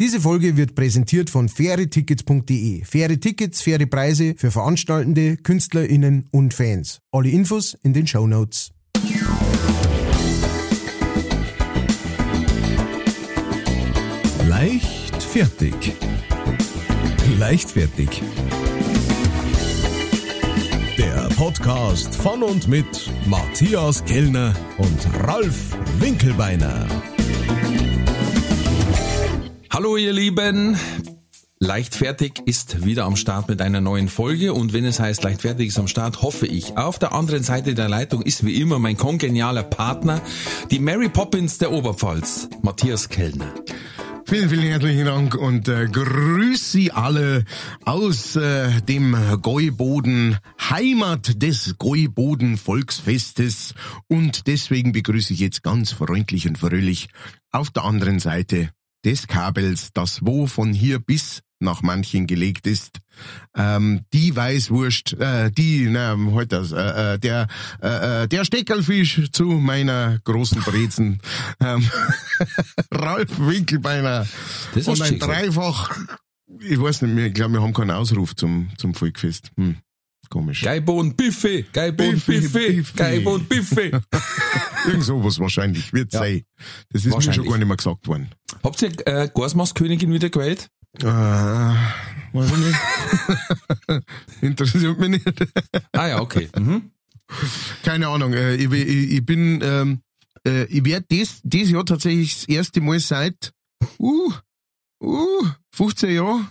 Diese Folge wird präsentiert von fairetickets.de. Faire Tickets, faire Preise für Veranstaltende, KünstlerInnen und Fans. Alle Infos in den Show Notes. Leicht fertig. Der Podcast von und mit Matthias Kellner und Ralf Winkelbeiner. Hallo ihr Lieben, Leichtfertig ist wieder am Start mit einer neuen Folge und wenn es heißt Leichtfertig ist am Start, hoffe ich. Auf der anderen Seite der Leitung ist wie immer mein kongenialer Partner, die Mary Poppins der Oberpfalz, Matthias Kellner. Vielen, vielen herzlichen Dank und äh, grüß Sie alle aus äh, dem Gäuboden, Heimat des Gäuboden Volksfestes. Und deswegen begrüße ich jetzt ganz freundlich und fröhlich auf der anderen Seite des Kabels, das wo von hier bis nach manchen gelegt ist. Ähm, die Weißwurst, äh, die, na, halt das, äh, äh, der, äh, äh, der Steckerlfisch zu meiner großen Brezen. ähm, Ralf Winkelbeiner. Das Und ein. Dreifach, ich weiß nicht mehr, ich glaube, wir haben keinen Ausruf zum, zum Volkfest. Hm, komisch. Geibon Buffet, Geibon Buffet. Geibon Buffet. Irgend sowas wahrscheinlich, wird Ja. sein. Das ist mir schon gar nicht mehr gesagt worden. Habt ihr äh, Gasmaskönigin wieder gewählt? Äh, weiß ich nicht. Interessiert mich nicht. Ah ja, okay. Mhm. Keine Ahnung. Äh, ich, ich, ich bin, ähm, äh, ich werde dieses Jahr tatsächlich das erste Mal seit, uh, uh, 15 Jahren,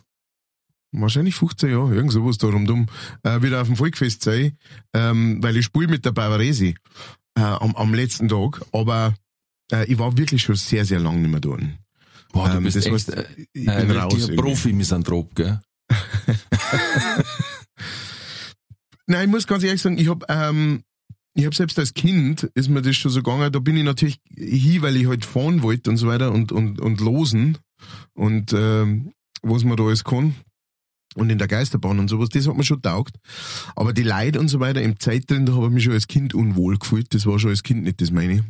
wahrscheinlich 15 Jahre, irgend sowas da rundum, äh, wieder auf dem Volkfest sein, ähm, weil ich spiele mit der Bavaresi äh, am, am letzten Tag, aber äh, ich war wirklich schon sehr, sehr lange nicht mehr dort. Boah, du Ähm, bist das echt heißt, äh, ich äh, bin raus. Profi-Misanthrop, gell? Nein, ich muss ganz ehrlich sagen, ich hab, ähm, ich hab selbst als Kind, ist mir das schon so gegangen, da bin ich natürlich hin, weil ich halt fahren wollte und so weiter und, und, und losen und ähm, was man da alles kann. Und in der Geisterbahn und sowas, das hat mir schon taugt. Aber die Leute und so weiter im Zeit drin, da habe ich mich schon als Kind unwohl gefühlt. Das war schon als Kind nicht das meine.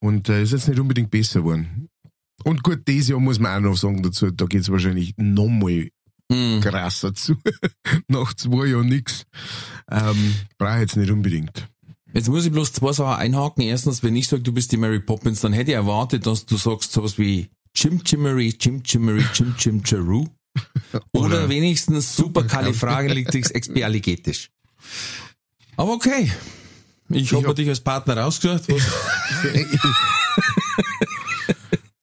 Und äh, ist jetzt nicht unbedingt besser geworden. Und gut, dieses Jahr muss man auch noch sagen dazu, da geht's wahrscheinlich nochmal Mhm. krasser zu. Nach zwei Jahren nix. Ähm, brauche ich jetzt nicht unbedingt. Jetzt muss ich bloß zwei Sachen einhaken. Erstens, wenn ich sage, du bist die Mary Poppins, dann hätte ich erwartet, dass du sagst sowas wie Chim Chimmery, Chim Chimmery, Chim Chim Charu. Oder, wenigstens superkalifragilisticexpialigetisch. Aber okay. Ich, habe hab- dich als Partner rausgesucht.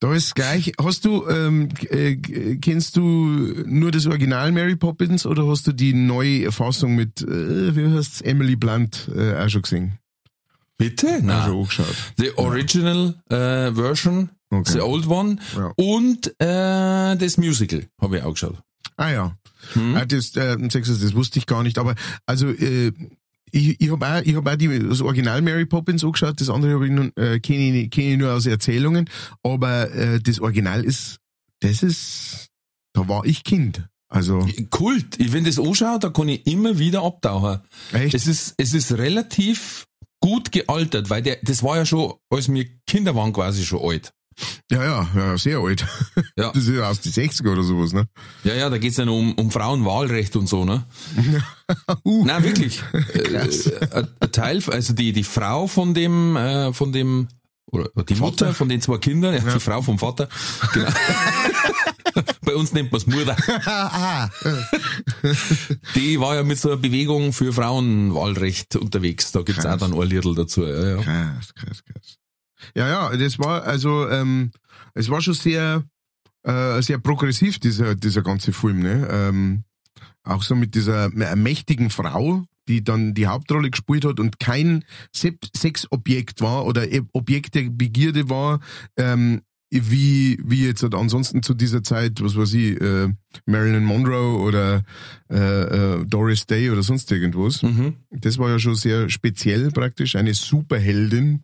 Da ist gleich. Hast du, ähm, äh, kennst du nur das Original Mary Poppins oder hast du die neue Fassung mit, äh, wie heißt's, Emily Blunt äh, auch schon gesehen? Bitte? Auch schon Nein. angeschaut. The original äh, version, Okay. the old one Ja. und äh, das Musical habe ich auch geschaut. Ah ja. Hm? Ah, das, äh, das wusste ich gar nicht. Aber also äh, ich, ich habe auch, ich hab auch die, das Original Mary Poppins angeschaut, das andere habe ich nun, äh, kenne ich, kenn ich nur aus Erzählungen. Aber äh, das Original ist, das ist, da war ich Kind. Also Kult. Ich, wenn das anschaue, da kann ich immer wieder abtauchen. echt. Es ist, es ist relativ gut gealtert, weil der, das war ja schon, als wir Kinder waren, quasi schon alt. Ja, ja, ja, sehr alt. Ja. Das ist ja aus die 60er oder sowas, ne? Ja, ja, da geht's ja noch um, um Frauenwahlrecht und so, ne? Uh, Nein, wirklich. Krass. Äh, ein ein Teil, also die, die Frau von dem, äh, von dem, oder die Mutter Vater. von den zwei Kindern, ja, die Frau vom Vater, genau. Bei uns nennt man's Mutter. ah, Die war ja mit so einer Bewegung für Frauenwahlrecht unterwegs. Da gibt's Krass. auch dann ein Liedl dazu. Ja, ja. krass, krass, krass. Ja, ja, das war, also, ähm, es war schon sehr, äh, sehr progressiv, dieser, dieser ganze Film, ne? Ähm, auch so mit dieser mä- mächtigen Frau, die dann die Hauptrolle gespielt hat und kein Se Sexobjekt war oder Objekt der Begierde war, ähm, wie, wie jetzt halt ansonsten zu dieser Zeit, was weiß ich, äh, Marilyn Monroe oder äh, äh, Doris Day oder sonst irgendwas. Mhm. Das war ja schon sehr speziell praktisch. Eine Superheldin.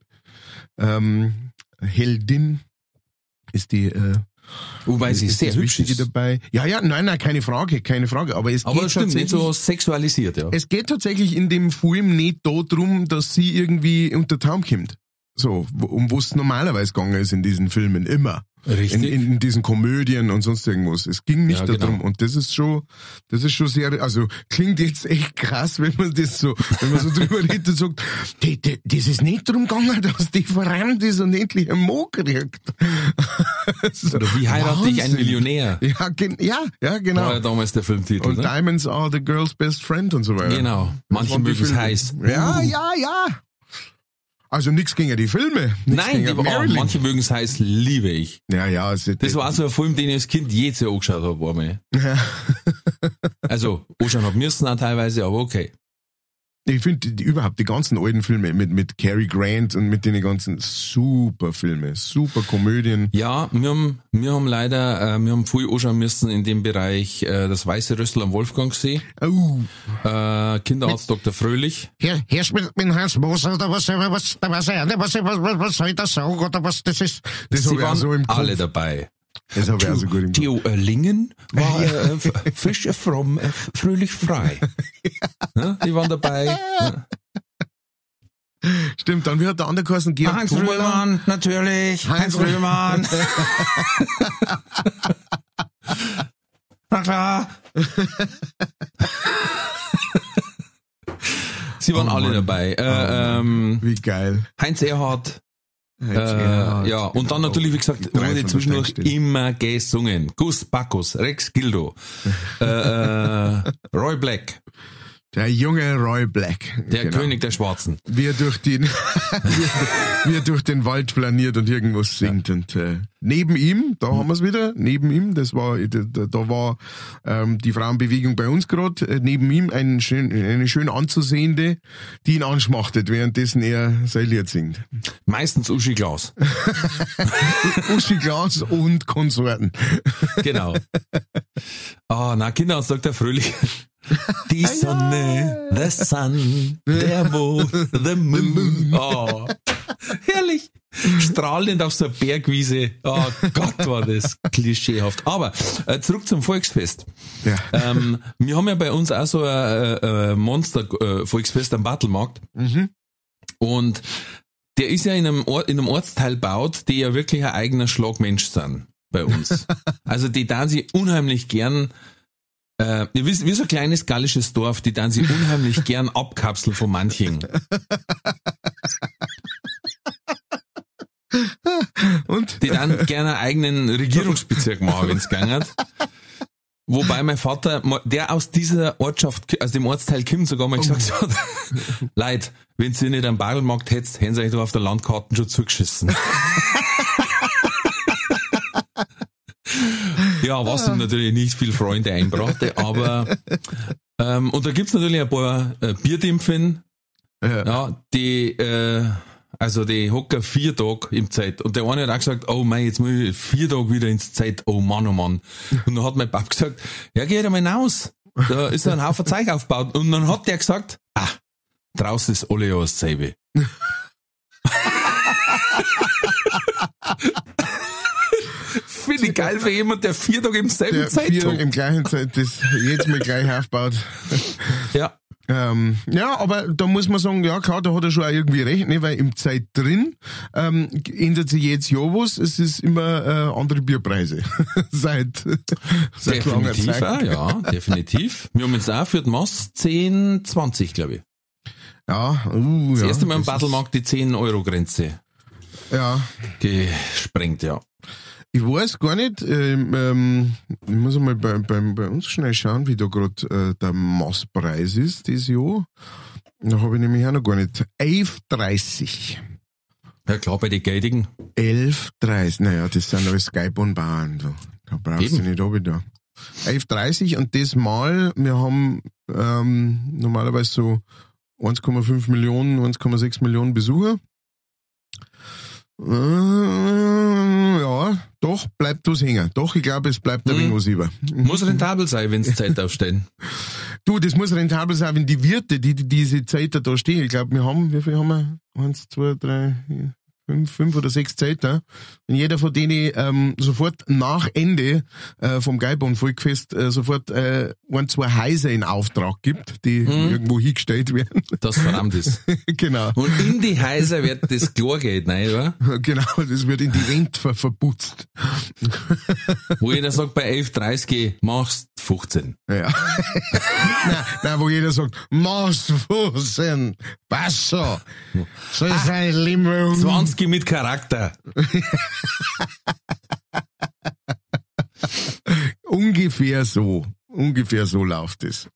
Ähm, Heldin ist die äh, Wobei sie ist sehr hübsch ist. dabei. Ja, ja, nein, nein, keine Frage, keine Frage. Aber es Aber geht stimmt, nicht so sexualisiert, ja. es geht tatsächlich in dem Film nicht darum, dass sie irgendwie unter Taum kommt. So, wo- um was es normalerweise gegangen ist in diesen Filmen, immer. Richtig. In, in diesen Komödien und sonst irgendwas. Es ging nicht Ja, genau. darum. Und das ist schon, das ist schon sehr, also klingt jetzt echt krass, wenn man das so, wenn man so drüber redet und sagt, die, die, das ist nicht darum gegangen, dass die verrannt ist und endlich einen Mo kriegt. so, Oder wie heirate ich einen Wahnsinn. Millionär? Ja, gen, ja, ja, War genau. ja damals der Filmtitel. Und Ne? Diamonds are the girl's best friend und so weiter. Genau. Manche mögen es heiß. Ja, Uh. ja, ja. Also nichts gegen die Filme. Nein, die, oh, manche mögen es heiß, liebe ich. Ja, ja. Also, Das war so ein Film, den ich als Kind jedes Jahr angeschaut habe. einmal. Also, anschauen hab müssen auch teilweise, aber okay. Ich finde überhaupt die ganzen alten Filme mit, mit Cary Grant und mit den ganzen super Filme, super Komödien. Ja, wir haben, wir haben leider, äh, wir haben viel anschauen müssen in dem Bereich äh, das Weiße Rüssel am Wolfgangsee, Oh, äh, Kinderarzt Dr. Fröhlich. Hier, hier spielt mein Hans Moser, oder was, was, ich auch nicht, was, was, was, was soll ich da sagen, oder was das ist. das Sie waren so im Kopf. alle dabei. Das habe ich auch so gut im. Theo Erlingen war äh, frisch äh, fromm, äh, fröhlich frei. ja, die waren dabei. Ja. Stimmt, dann wird der andere geheißen Georg Heinz. Röhmann, natürlich. Heinz Heinz Röhmann. Na klar. Sie waren Oh alle dabei. Äh, Oh ähm, Wie geil. Heinz Erhardt. Jetzt, Äh, ja, und dann natürlich, wie gesagt, wurde zwischendurch immer gesungen. Gus Bacchus, Rex Gildo, äh, äh, Roy Black, Der junge Roy Black. der Genau. König der Schwarzen. Wie er durch den, wie, er, durch den Wald flaniert und irgendwas singt. Und äh, neben ihm, da haben wir es wieder, neben ihm, das war, da, da da war ähm, die Frauenbewegung bei uns gerade, äh, neben ihm ein schön, eine schön anzusehende, die ihn anschmachtet, währenddessen er sein Lied singt. Meistens Uschi Glas. Uschi Glas und Konsorten. Genau. Ah, na, Kinderarzt Dr. Fröhlich. Die Sonne, the sun, der Mond, the moon. Oh, herrlich. Strahlend auf so einer Bergwiese. Oh Gott, war das klischeehaft. Aber äh, zurück zum Volksfest. Ja. Ähm, wir haben ja bei uns auch so ein äh, äh, Monster-Volksfest am Battlemarkt. Und der ist ja in einem, Ort, in einem Ortsteil baut, die ja wirklich ein eigener Schlagmensch sind bei uns. also die da sie unheimlich gern, äh, ihr wisst, wie so ein kleines gallisches Dorf, die dann sie unheimlich gern abkapseln von manchen. Und? Die dann gerne einen eigenen Regierungsbezirk machen, wenn's gegangen hat. Wobei mein Vater, der aus dieser Ortschaft, aus dem Ortsteil kommt, sogar mal gesagt hat, Leid, wenn ihr nicht am Bagelmarkt hättet, hätten sie euch da auf der Landkarte schon zugeschissen. ja, was ihm natürlich nicht viel Freunde einbrachte, aber ähm, und da gibt's natürlich ein paar äh, Bierdimpfen, Ja. ja, die, äh, also die hocken vier Tage im Zeit. Und der eine hat auch gesagt, oh mein, jetzt muss ich vier Tage wieder ins Zeit. Oh Mann, oh Mann. Und dann hat mein Papa gesagt, ja, geh da mal hinaus. Da ist ein Haufen Zeug aufgebaut. Und dann hat der gesagt, ah, draußen ist alle ja dasselbe. Finde ich geil für jemand, der vier Tage im selben Der Zeit vier hockt. im gleichen Zeit, das jedes Mal gleich aufbaut. Ja. Ähm, ja, aber da muss man sagen, ja klar, da hat er schon auch irgendwie recht, ne, weil im Zeit drin ähm, ändert sich jedes Jahr was. Es ist immer äh, andere Bierpreise seit seit langer Definitiv, Zeit. auch, ja, definitiv. Wir haben jetzt auch für die Mass 10, 20, glaube ich. Ja, uh, Das ja, erste Mal im Battlemarkt die 10-Euro-Grenze Ja, gesprengt, ja. Ich weiß gar nicht. Ähm, ähm, ich muss mal bei, bei, bei uns schnell schauen, wie da gerade äh, der Maßpreis ist dieses Jahr. Da habe ich nämlich auch noch gar nicht. 11,30. Ja klar, bei den Geldigen. 11,30. Naja, das sind alles Skype und Bahn. Da, da brauchst Eben. du nicht runter da. 11,30 und das mal, wir haben ähm, normalerweise so 1,5 Millionen, 1,6 Millionen Besucher. Äh, ja, doch, bleibt was hängen. Doch, ich glaube, es bleibt ein Mhm. wenig was über. Muss rentabel sein, wenn sie Zeit aufstellen. Du, das muss rentabel sein, wenn die Wirte, die, die diese Zeit da stehen. Ich glaube, wir haben, wie viel haben wir? Eins, zwei, drei, vier, fünf, fünf oder sechs Zelter. Und jeder von denen ähm, sofort nach Ende äh, vom Geibon Volkfest äh, sofort äh, ein, zwei Häuser in Auftrag gibt, die irgendwo hingestellt werden. Das verdammt ist. genau. Und in die Häuser wird das Chlorgeld rein, oder? Genau, das wird in die Wand ver verputzt. Wo jeder sagt, bei 11,30 machst 15. Ja. nein, nein, wo jeder sagt, mach's Fußen, passt so. So ist eine Limo. 20 mit Charakter. Ungefähr so. Ungefähr so läuft es.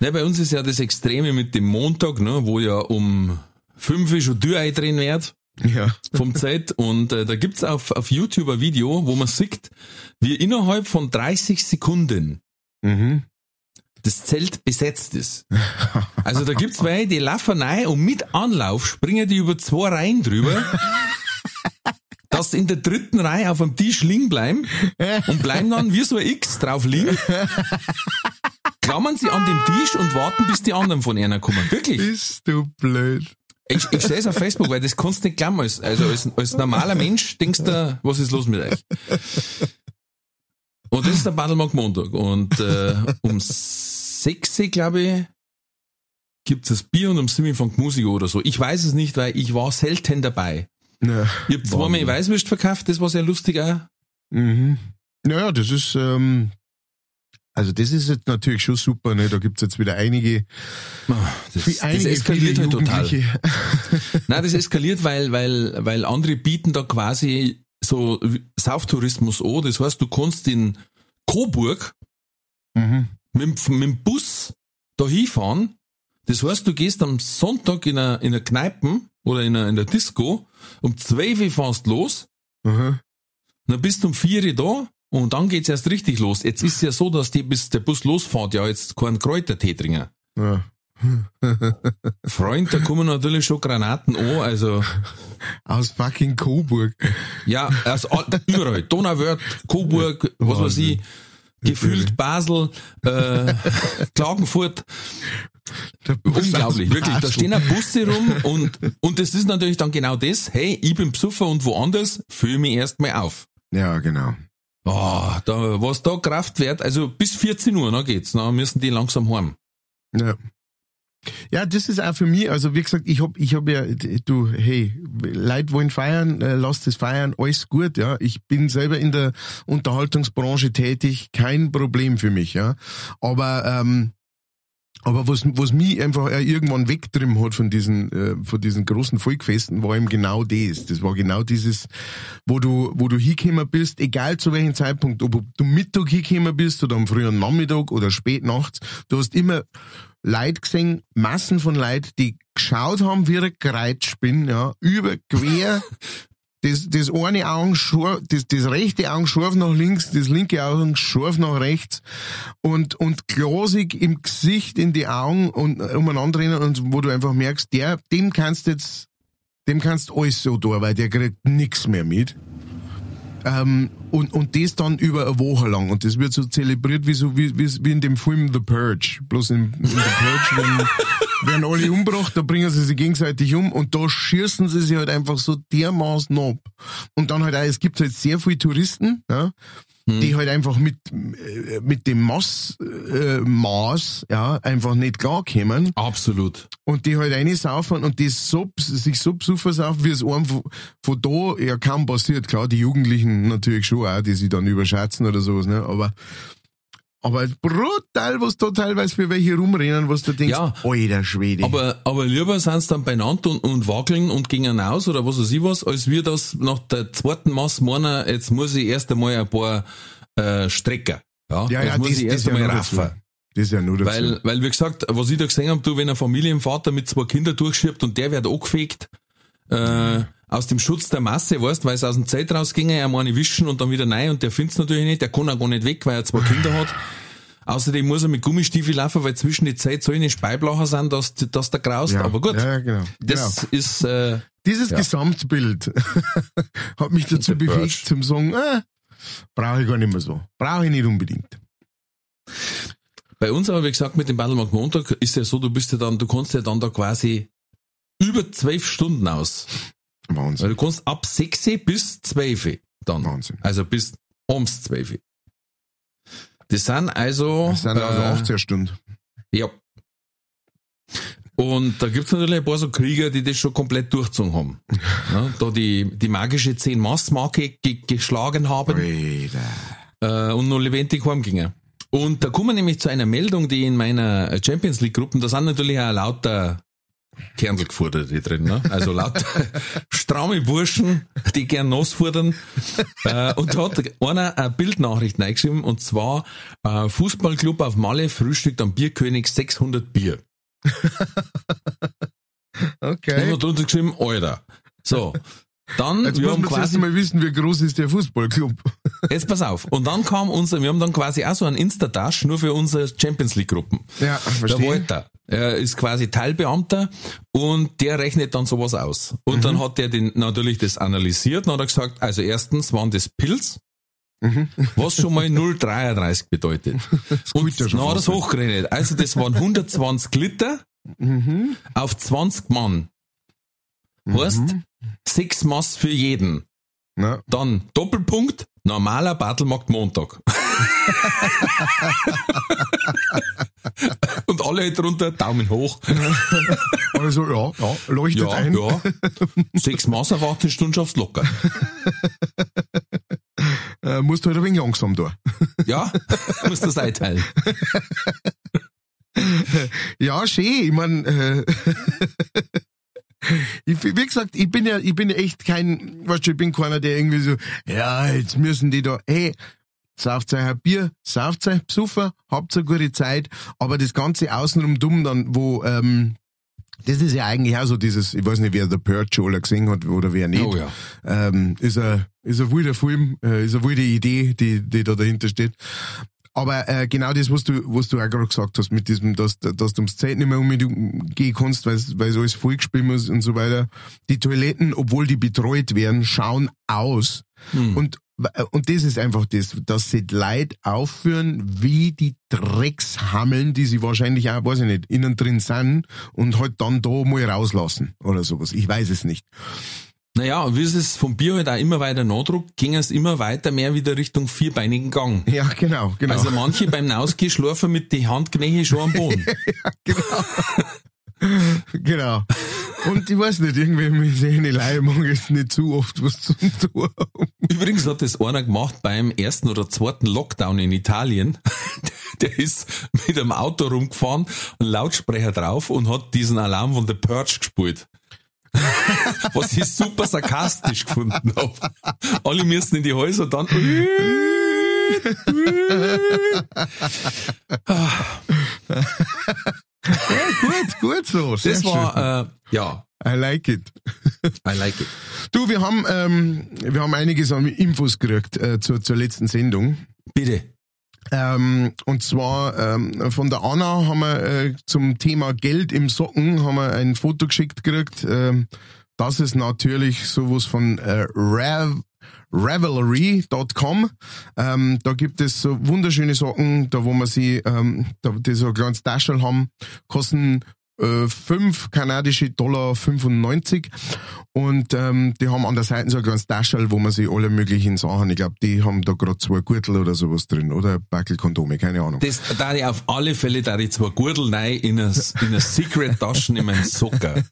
Ja, bei uns ist ja das Extreme mit dem Montag, ne, wo ja um 5 Uhr schon Tür eindrehen wird Ja. vom Zeit und äh, da gibt's auf, auf YouTube ein Video, wo man sieht, wie innerhalb von 30 Sekunden Mhm. Das Zelt besetzt ist. Also da gibt's welche, die laufen rein und mit Anlauf springen die über zwei Reihen drüber, dass sie in der dritten Reihe auf dem Tisch liegen bleiben und bleiben dann wie so ein X drauf liegen, klammern sie an den Tisch und warten, bis die anderen von ihnen kommen. Wirklich. Bist du blöd. Ich, ich sehe es auf Facebook, weil das kannst du nicht glauben. Als, also als, als normaler Mensch denkst du, was ist los mit euch? Und das ist der Badelmarkt Montag. Und äh, um 6 Uhr, glaube ich, gibt's das Bier und um 7 Uhr fängt Musik oder so. Ich weiß es nicht, weil ich war selten dabei. Ja. Ich hab zweimal Weißwürst verkauft, das war sehr lustig auch. Mhm. Naja, das ist, ähm, also das ist jetzt natürlich schon super, ne? Da gibt's jetzt wieder einige, Ah, Das, viel, das einige eskaliert viele halt total. Nein, das eskaliert, weil, weil, weil andere bieten da quasi so Sauftourismus an. Das heißt, du kannst in Coburg Mhm. mit, dem- mit dem Bus da hinfahren. Das heißt, du gehst am Sonntag in einer, in einer Kneipe oder in einer, in der Disco, um 12 Uhr fährst los, Mhm. dann bist du um 4 Uhr da und dann geht's erst richtig los. Jetzt ist ja so, dass die, bis der Bus losfährt, ja jetzt keinen Kräutertee trinken. Ja. Freund, da kommen natürlich schon Granaten an, also Aus fucking Coburg. Ja, aus all, überall. Donauwörth, Coburg, was weiß ich, gefühlt Basel, äh, Klagenfurt. Unglaublich, wirklich. Da stehen Busse rum und, und das ist natürlich dann genau das. Hey, ich bin Psuffer und woanders, fühle mich erstmal auf. Ja, genau. Oh, da, was da Kraft wert, also bis 14 Uhr, na geht's, na müssen die langsam heim. Ja. Ja, das ist auch für mich, also wie gesagt, ich hab, ich hab ja, du, hey, Leute wollen feiern, äh, lasst es feiern, alles gut, ja. Ich bin selber in der Unterhaltungsbranche tätig, kein Problem für mich, ja. Aber, ähm, aber was, was mich einfach irgendwann wegtrimmen hat von diesen, äh, von diesen großen Volkfesten, war eben genau das. Das war genau dieses, wo du, wo du hingekommen bist, egal zu welchem Zeitpunkt, ob du Mittag hingekommen bist oder am frühen Nachmittag oder spät nachts, du hast immer Leute gesehen, Massen von Leuten, die geschaut haben wie ein Kreuzspinn, ja, über, quer, das, das eine Augen scharf, das, das rechte Augen scharf nach links, das linke Augen scharf nach rechts und, und glasig im Gesicht in die Augen und umeinander rennen und wo du einfach merkst, der, dem kannst jetzt, dem kannst alles so tun, weil der kriegt nix mehr mit. Ähm, und, und das dann über eine Woche lang. Und das wird so zelebriert wie so wie, wie, wie in dem Film The Purge. Bloß in, in The Purge werden, werden alle umgebracht, da bringen sie sich gegenseitig um und da schießen sie sich halt einfach so dermaßen ab. Und dann halt auch, es gibt halt sehr viele Touristen, ja, die halt einfach mit, äh, mit dem Maß, äh, Maß, ja, einfach nicht klarkommen Absolut. und die halt reinsaufen und die so, sich so besoffen saufen, wie es einem von, von da ja kaum passiert. Klar, die Jugendlichen natürlich schon auch, die sich dann überschätzen oder sowas, ne, aber aber brutal, was da teilweise für welche rumrennen, was du denkst, Ja. alter Schwede. Aber, aber lieber sind's dann beieinander und, und wackeln und gingen aus oder was weiß ich was, als wir das nach der zweiten Maß meinen, jetzt muss ich erst einmal ein paar äh, Strecker. Ja, ja, jetzt ja, muss das, ich das, erst ist ja einmal nur dazu. raffen. Das ist ja nur dazu. Weil, weil, wie gesagt, was ich da gesehen habe, du, wenn ein Familienvater mit zwei Kindern durchschiebt und der wird angefegt, äh, aus dem Schutz der Masse, weißt, weil es aus dem Zelt rausginge, er meine wischen und dann wieder rein und der findet's natürlich nicht, der kann auch gar nicht weg, weil er zwei Kinder hat. Außerdem muss er mit Gummistiefel laufen, weil zwischen die Zeit so eine Speiblacher sind, dass, dass der graust. ja, Aber gut, Ja, genau. das genau. ist, äh, Dieses ja. Gesamtbild hat mich dazu bewegt, zum sagen, äh, brauche ich gar nicht mehr so. Brauche ich nicht unbedingt. bei uns aber, wie gesagt, mit dem Battlemarkt Montag ist ja so, du bist ja dann, du kannst ja dann da quasi über zwölf Stunden aus. Wahnsinn. Weil du kannst ab 6 bis 12 dann. Wahnsinn. Also bis ums 12. Das sind also. Das sind also äh, 18 Stunden. Ja. Und da gibt's natürlich ein paar so Krieger, die das schon komplett durchgezogen haben. Ja, da die, die magische 10-Mass-Marke ge geschlagen haben äh, und noch lebendig heimgingen. Und da kommen wir nämlich zu einer Meldung, die in meiner Champions League Gruppen, da sind natürlich auch lauter Kernl gefordert drin, ne? Also lauter stramme Burschen, die gern nass fordern. Äh, und da hat einer eine Bildnachricht reingeschrieben, und zwar, äh, Fußballclub auf Malle frühstückt am Bierkönig 600 Bier. Und Okay. hat drunter geschrieben, Alter. So. Dann, Jetzt wir muss man quasi, mal wissen, wie groß ist der Fußballclub. Jetzt pass auf. Und dann kam unser, wir haben dann quasi auch so einen Insta-Dash nur für unsere Champions League Gruppen. Ja, Der verstehe. Walter. Er ist quasi Teilbeamter und der rechnet dann sowas aus. Und Mhm. dann hat er den, natürlich das analysiert und hat er gesagt, also erstens waren das Pilz, was schon mal 0,33 bedeutet. Und Mhm. ja dann hat es hochgerechnet. Also das waren 120 Liter Mhm. auf 20 Mann. Heißt, sechs Mass für jeden. Na, Dann Doppelpunkt, normaler Bartelmarkt Montag. Und alle drunter Daumen hoch. also ja, ja, leuchtet Ja, ein. ja. Sechs Maß auf 18 Stunden schaffst du locker. Äh, musst halt ein wenig langsam da. Ja, musst das einteilen. Ja, schön. Ich mein, äh, ich, wie gesagt, ich bin ja, ich bin ja echt kein, weißt du, ich bin keiner, der irgendwie so, ja, jetzt müssen die da, hey, sauft euch ein Bier, sauft euch Psuffer, habt eine gute Zeit, aber das Ganze außenrum dumm dann, wo, ähm, das ist ja eigentlich auch so dieses, ich weiß nicht, wer der Purge schon gesehen hat oder wer nicht. Oh ja. Ähm, ist ein, ist ein wilder Film, äh, ist eine wilde Idee, die, die da dahinter steht. Aber äh, genau das, was du, was du auch gerade gesagt hast, mit diesem, dass, dass du ums Zelt nicht mehr umgehen kannst, weil weil alles vollgespielt ist und so weiter. Die Toiletten, obwohl die betreut werden, schauen aus. Und, und das ist einfach das, dass sie Leute aufführen, wie die Dreckshammeln, die sie wahrscheinlich auch, weiß ich nicht, innen drin sind und halt dann da mal rauslassen oder sowas. Ich weiß es nicht. Naja, und wie es es vom Bier halt auch immer weiter nachdruckt, ging es immer weiter mehr wieder Richtung vierbeinigen Gang. Ja, genau, genau. Also manche beim Nausgehen schlafen mit die Handknähe schon am Boden. Genau. Und ich weiß nicht, irgendwie mit seinen Leih mag ich nicht zu oft was zu tun. Übrigens hat das einer gemacht beim ersten oder zweiten Lockdown in Italien. Der ist mit einem Auto rumgefahren, ein Lautsprecher drauf und hat diesen Alarm von The Purge gespielt. Was ich super sarkastisch gefunden habe. Alle müssen in die Häuser dann. Ja, gut, gut so. Sehr Das schön. war, äh, ja, I like it. I like it. Du, wir haben, ähm, wir haben einiges an Infos gekriegt äh, zur, zur letzten Sendung. Bitte. Ähm, und zwar ähm, von der Anna haben wir äh, zum Thema Geld im Socken haben wir ein Foto geschickt gekriegt. Ähm, das ist natürlich sowas von äh, Rev Revelry.com. Ähm, da gibt es so wunderschöne Socken, da wo man sie, ähm, da, die so ein kleines Taschel haben, kosten äh, 5 kanadische Dollar 95 und ähm, die haben an der Seite so ein kleines Taschel, wo man sich alle möglichen Sachen, ich glaube, die haben da gerade zwei Gürtel oder sowas drin oder Backelkondome, keine Ahnung. Das da ich auf alle Fälle da ich zwei Gürtel rein in eine, in eine Secret-Taschen in meinen Socker.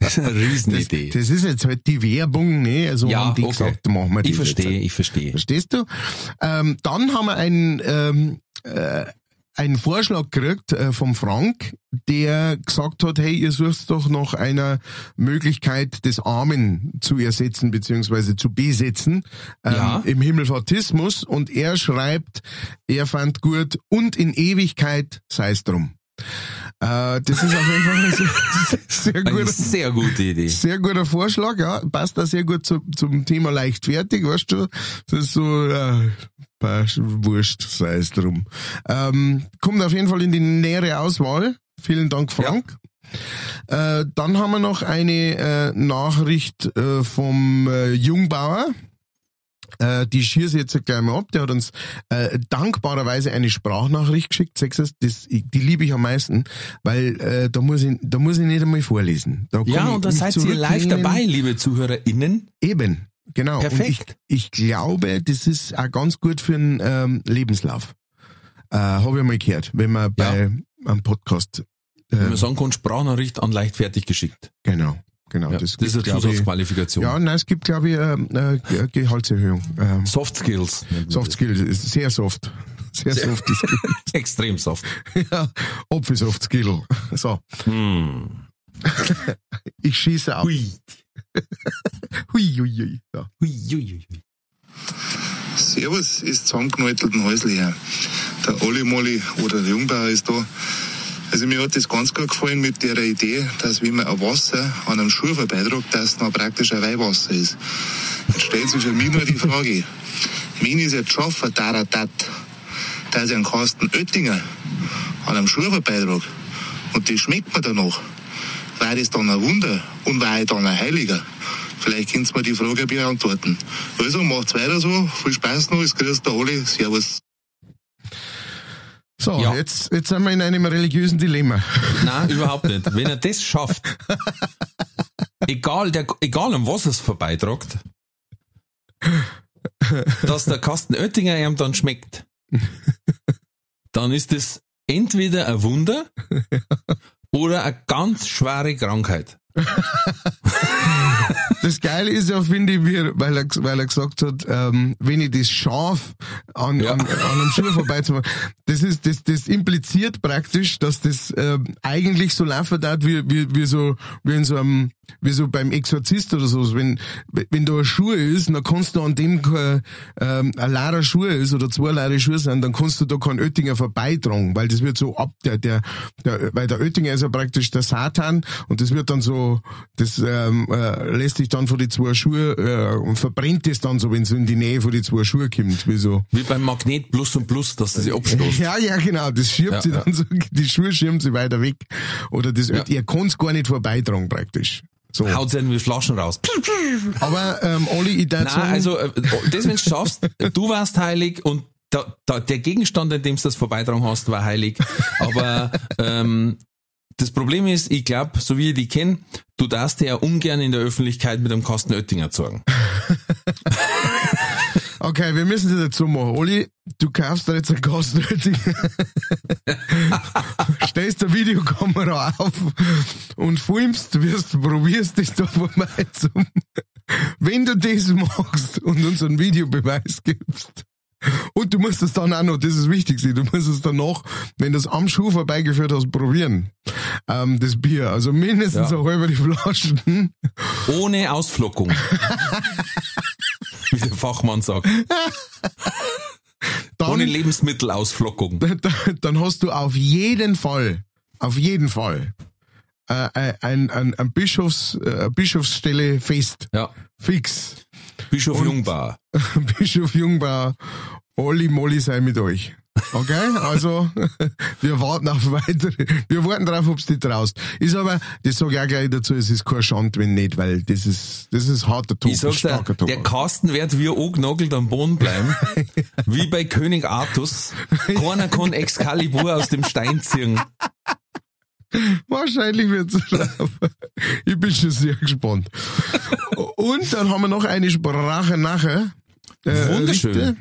Das ist eine Riesenidee. Das ist jetzt halt die Werbung, ne? Also Ja, haben die okay. gesagt, machen wir das ich verstehe, ich verstehe. Verstehst du? Ähm, dann haben wir einen, ähm, äh, einen Vorschlag gekriegt äh, vom Frank, der gesagt hat, hey, ihr sucht doch nach einer Möglichkeit, des Armen zu ersetzen beziehungsweise zu besetzen ähm, Ja. im Himmelfahrtismus. Und er schreibt, er fand gut und in Ewigkeit sei es drum. Äh, das ist auf jeden Fall ein sehr, sehr Eine guter sehr gute Idee. sehr guter Vorschlag, ja. Passt da sehr gut zu, zum Thema leichtfertig, weißt du? Das ist so, ja, wurscht, sei es drum. Ähm, kommt auf jeden Fall in die nähere Auswahl. Vielen Dank, Frank. Äh, dann haben wir noch eine äh, Nachricht äh, vom äh, Jungbauer. Äh, die schieße ich jetzt gleich mal ab. Der hat uns äh, dankbarerweise eine Sprachnachricht geschickt. Sechses, das, die liebe ich am meisten, weil da muss ich, da muss ich nicht einmal vorlesen. Ja, und da seid ihr live dabei, liebe ZuhörerInnen. Eben, genau. Perfekt. Und ich, ich glaube, das ist auch ganz gut für einen ähm, Lebenslauf. Äh, Habe ich mal gehört, wenn man bei einem Podcast. Wenn Äh, man sagen kann, Sprachnachricht an leichtfertig geschickt. genau, genau. Ja, das, ist eine glaub ich- Zusatzqualifikation. Ja, nein, es gibt, glaube ich, eine äh, Gehaltserhöhung. Ähm, Soft Skills. Soft Skills, sehr soft. Sehr, soft. Ist Extrem soft. ja, Apfelsoft Skill. So, Hm. ich schieße auf. Hui. Hui, hui, hui. So. Hui, hui, hui. Servus, ist zusammengenäutelten Häusli her. Der Olli Molli oder der Jungbauer ist da. Also mir hat das ganz gut gefallen mit der Idee, dass wenn man ein Wasser an einem Schuh vorbeidruckt, dass es dann praktisch ein Weihwasser ist. Jetzt stellt sich für mich nur die Frage, ich es jetzt schaffe, da, dat, dass ich einen Kasten Oettinger an einem Schuh vorbeidruck und das schmeckt mir danach, war das dann ein Wunder und war ich dann ein Heiliger? Vielleicht könnt ihr mir die Frage beantworten. Also macht's weiter so, viel Spaß noch, es grüßt der Oli, Servus. So, Ja. jetzt, jetzt sind wir in einem religiösen Dilemma. Nein, überhaupt nicht. Wenn er das schafft, egal, der, egal um was es vorbeitragt, dass der Kasten Oettinger ihm dann schmeckt, dann ist es entweder ein Wunder oder eine ganz schwere Krankheit. Das Geile ist ja, finde ich, wie, weil, er, weil er gesagt hat, ähm, wenn ich das schaffe, an, Ja. an, an einem Schuh vorbeizumachen, das ist, das, das impliziert praktisch, dass das ähm, eigentlich so laufen darf, wie, wie, wie so, wie in so einem, wie so beim Exorzist oder so. Wenn, wenn da ein Schuh ist, dann kannst du an dem kein, ähm, ein leerer Schuh ist oder zwei leere Schuhe sind, dann kannst du da keinen Oettinger vorbeitragen, weil das wird so ab, der, der, der, weil der Oettinger ist ja praktisch der Satan und das wird dann so, das ähm, äh, lässt sich dann von die zwei Schuhe äh, und verbrennt es dann so, wenn es in die Nähe von die zwei Schuhe kommt, wie so. Wie beim Magnet Plus und Plus, dass das sich abstoßt. Ja, ja, genau, das schirmt Ja, sie ja. dann so, die Schuhe schirmt sie weiter weg. Oder das, Ja. ihr kann's gar nicht vorbeitragen praktisch. So. Haut sie irgendwie Flaschen raus. Aber, ähm, Olli, ich darf Nein, also, äh, das, wenn du schaffst, du warst heilig und da, da, der Gegenstand, in dem du das vorbeitragen hast, war heilig. Aber ähm, das Problem ist, ich glaube, so wie ich die kenne, du darfst ja ungern in der Öffentlichkeit mit einem Kasten Oettinger zeigen. Okay, wir müssen das jetzt so machen. Oli, du kaufst dir jetzt einen Gaströting, stellst eine Videokamera auf und filmst, wirst, probierst dich da vorbei zum, wenn du das machst und uns einen Videobeweis gibst. Und du musst es dann auch noch, das ist wichtig, du musst es danach, wenn du es am Schuh vorbeigeführt hast, probieren. Ähm, das Bier. Also mindestens Ja. eine halbe Flaschen. Ohne Ausflockung. Wie der Fachmann sagt. Dann, Ohne Lebensmittelausflockung. dann hast du auf jeden Fall, auf jeden Fall, äh, ein, ein, ein Bischofs, äh, Bischofsstelle fest. Ja. Fix. Bischof Und- Jungbauer. Bischof Jungbauer, Olli Molli sei mit euch. Okay, also wir warten auf weitere, wir warten darauf, ob du dich traust. Ist aber, das sage ich auch gleich dazu, es ist kein Schand, wenn nicht, weil das ist, das ist harter Tod, Ich sag's dir, starker der Kasten wird wie angenagelt am Boden bleiben. wie bei König Artus. Keiner kann Excalibur aus dem Stein ziehen. Wahrscheinlich wird es laufen. Ich bin schon sehr gespannt. Und dann haben wir noch eine Sprache nachher. Äh, Wunderschön. Richte.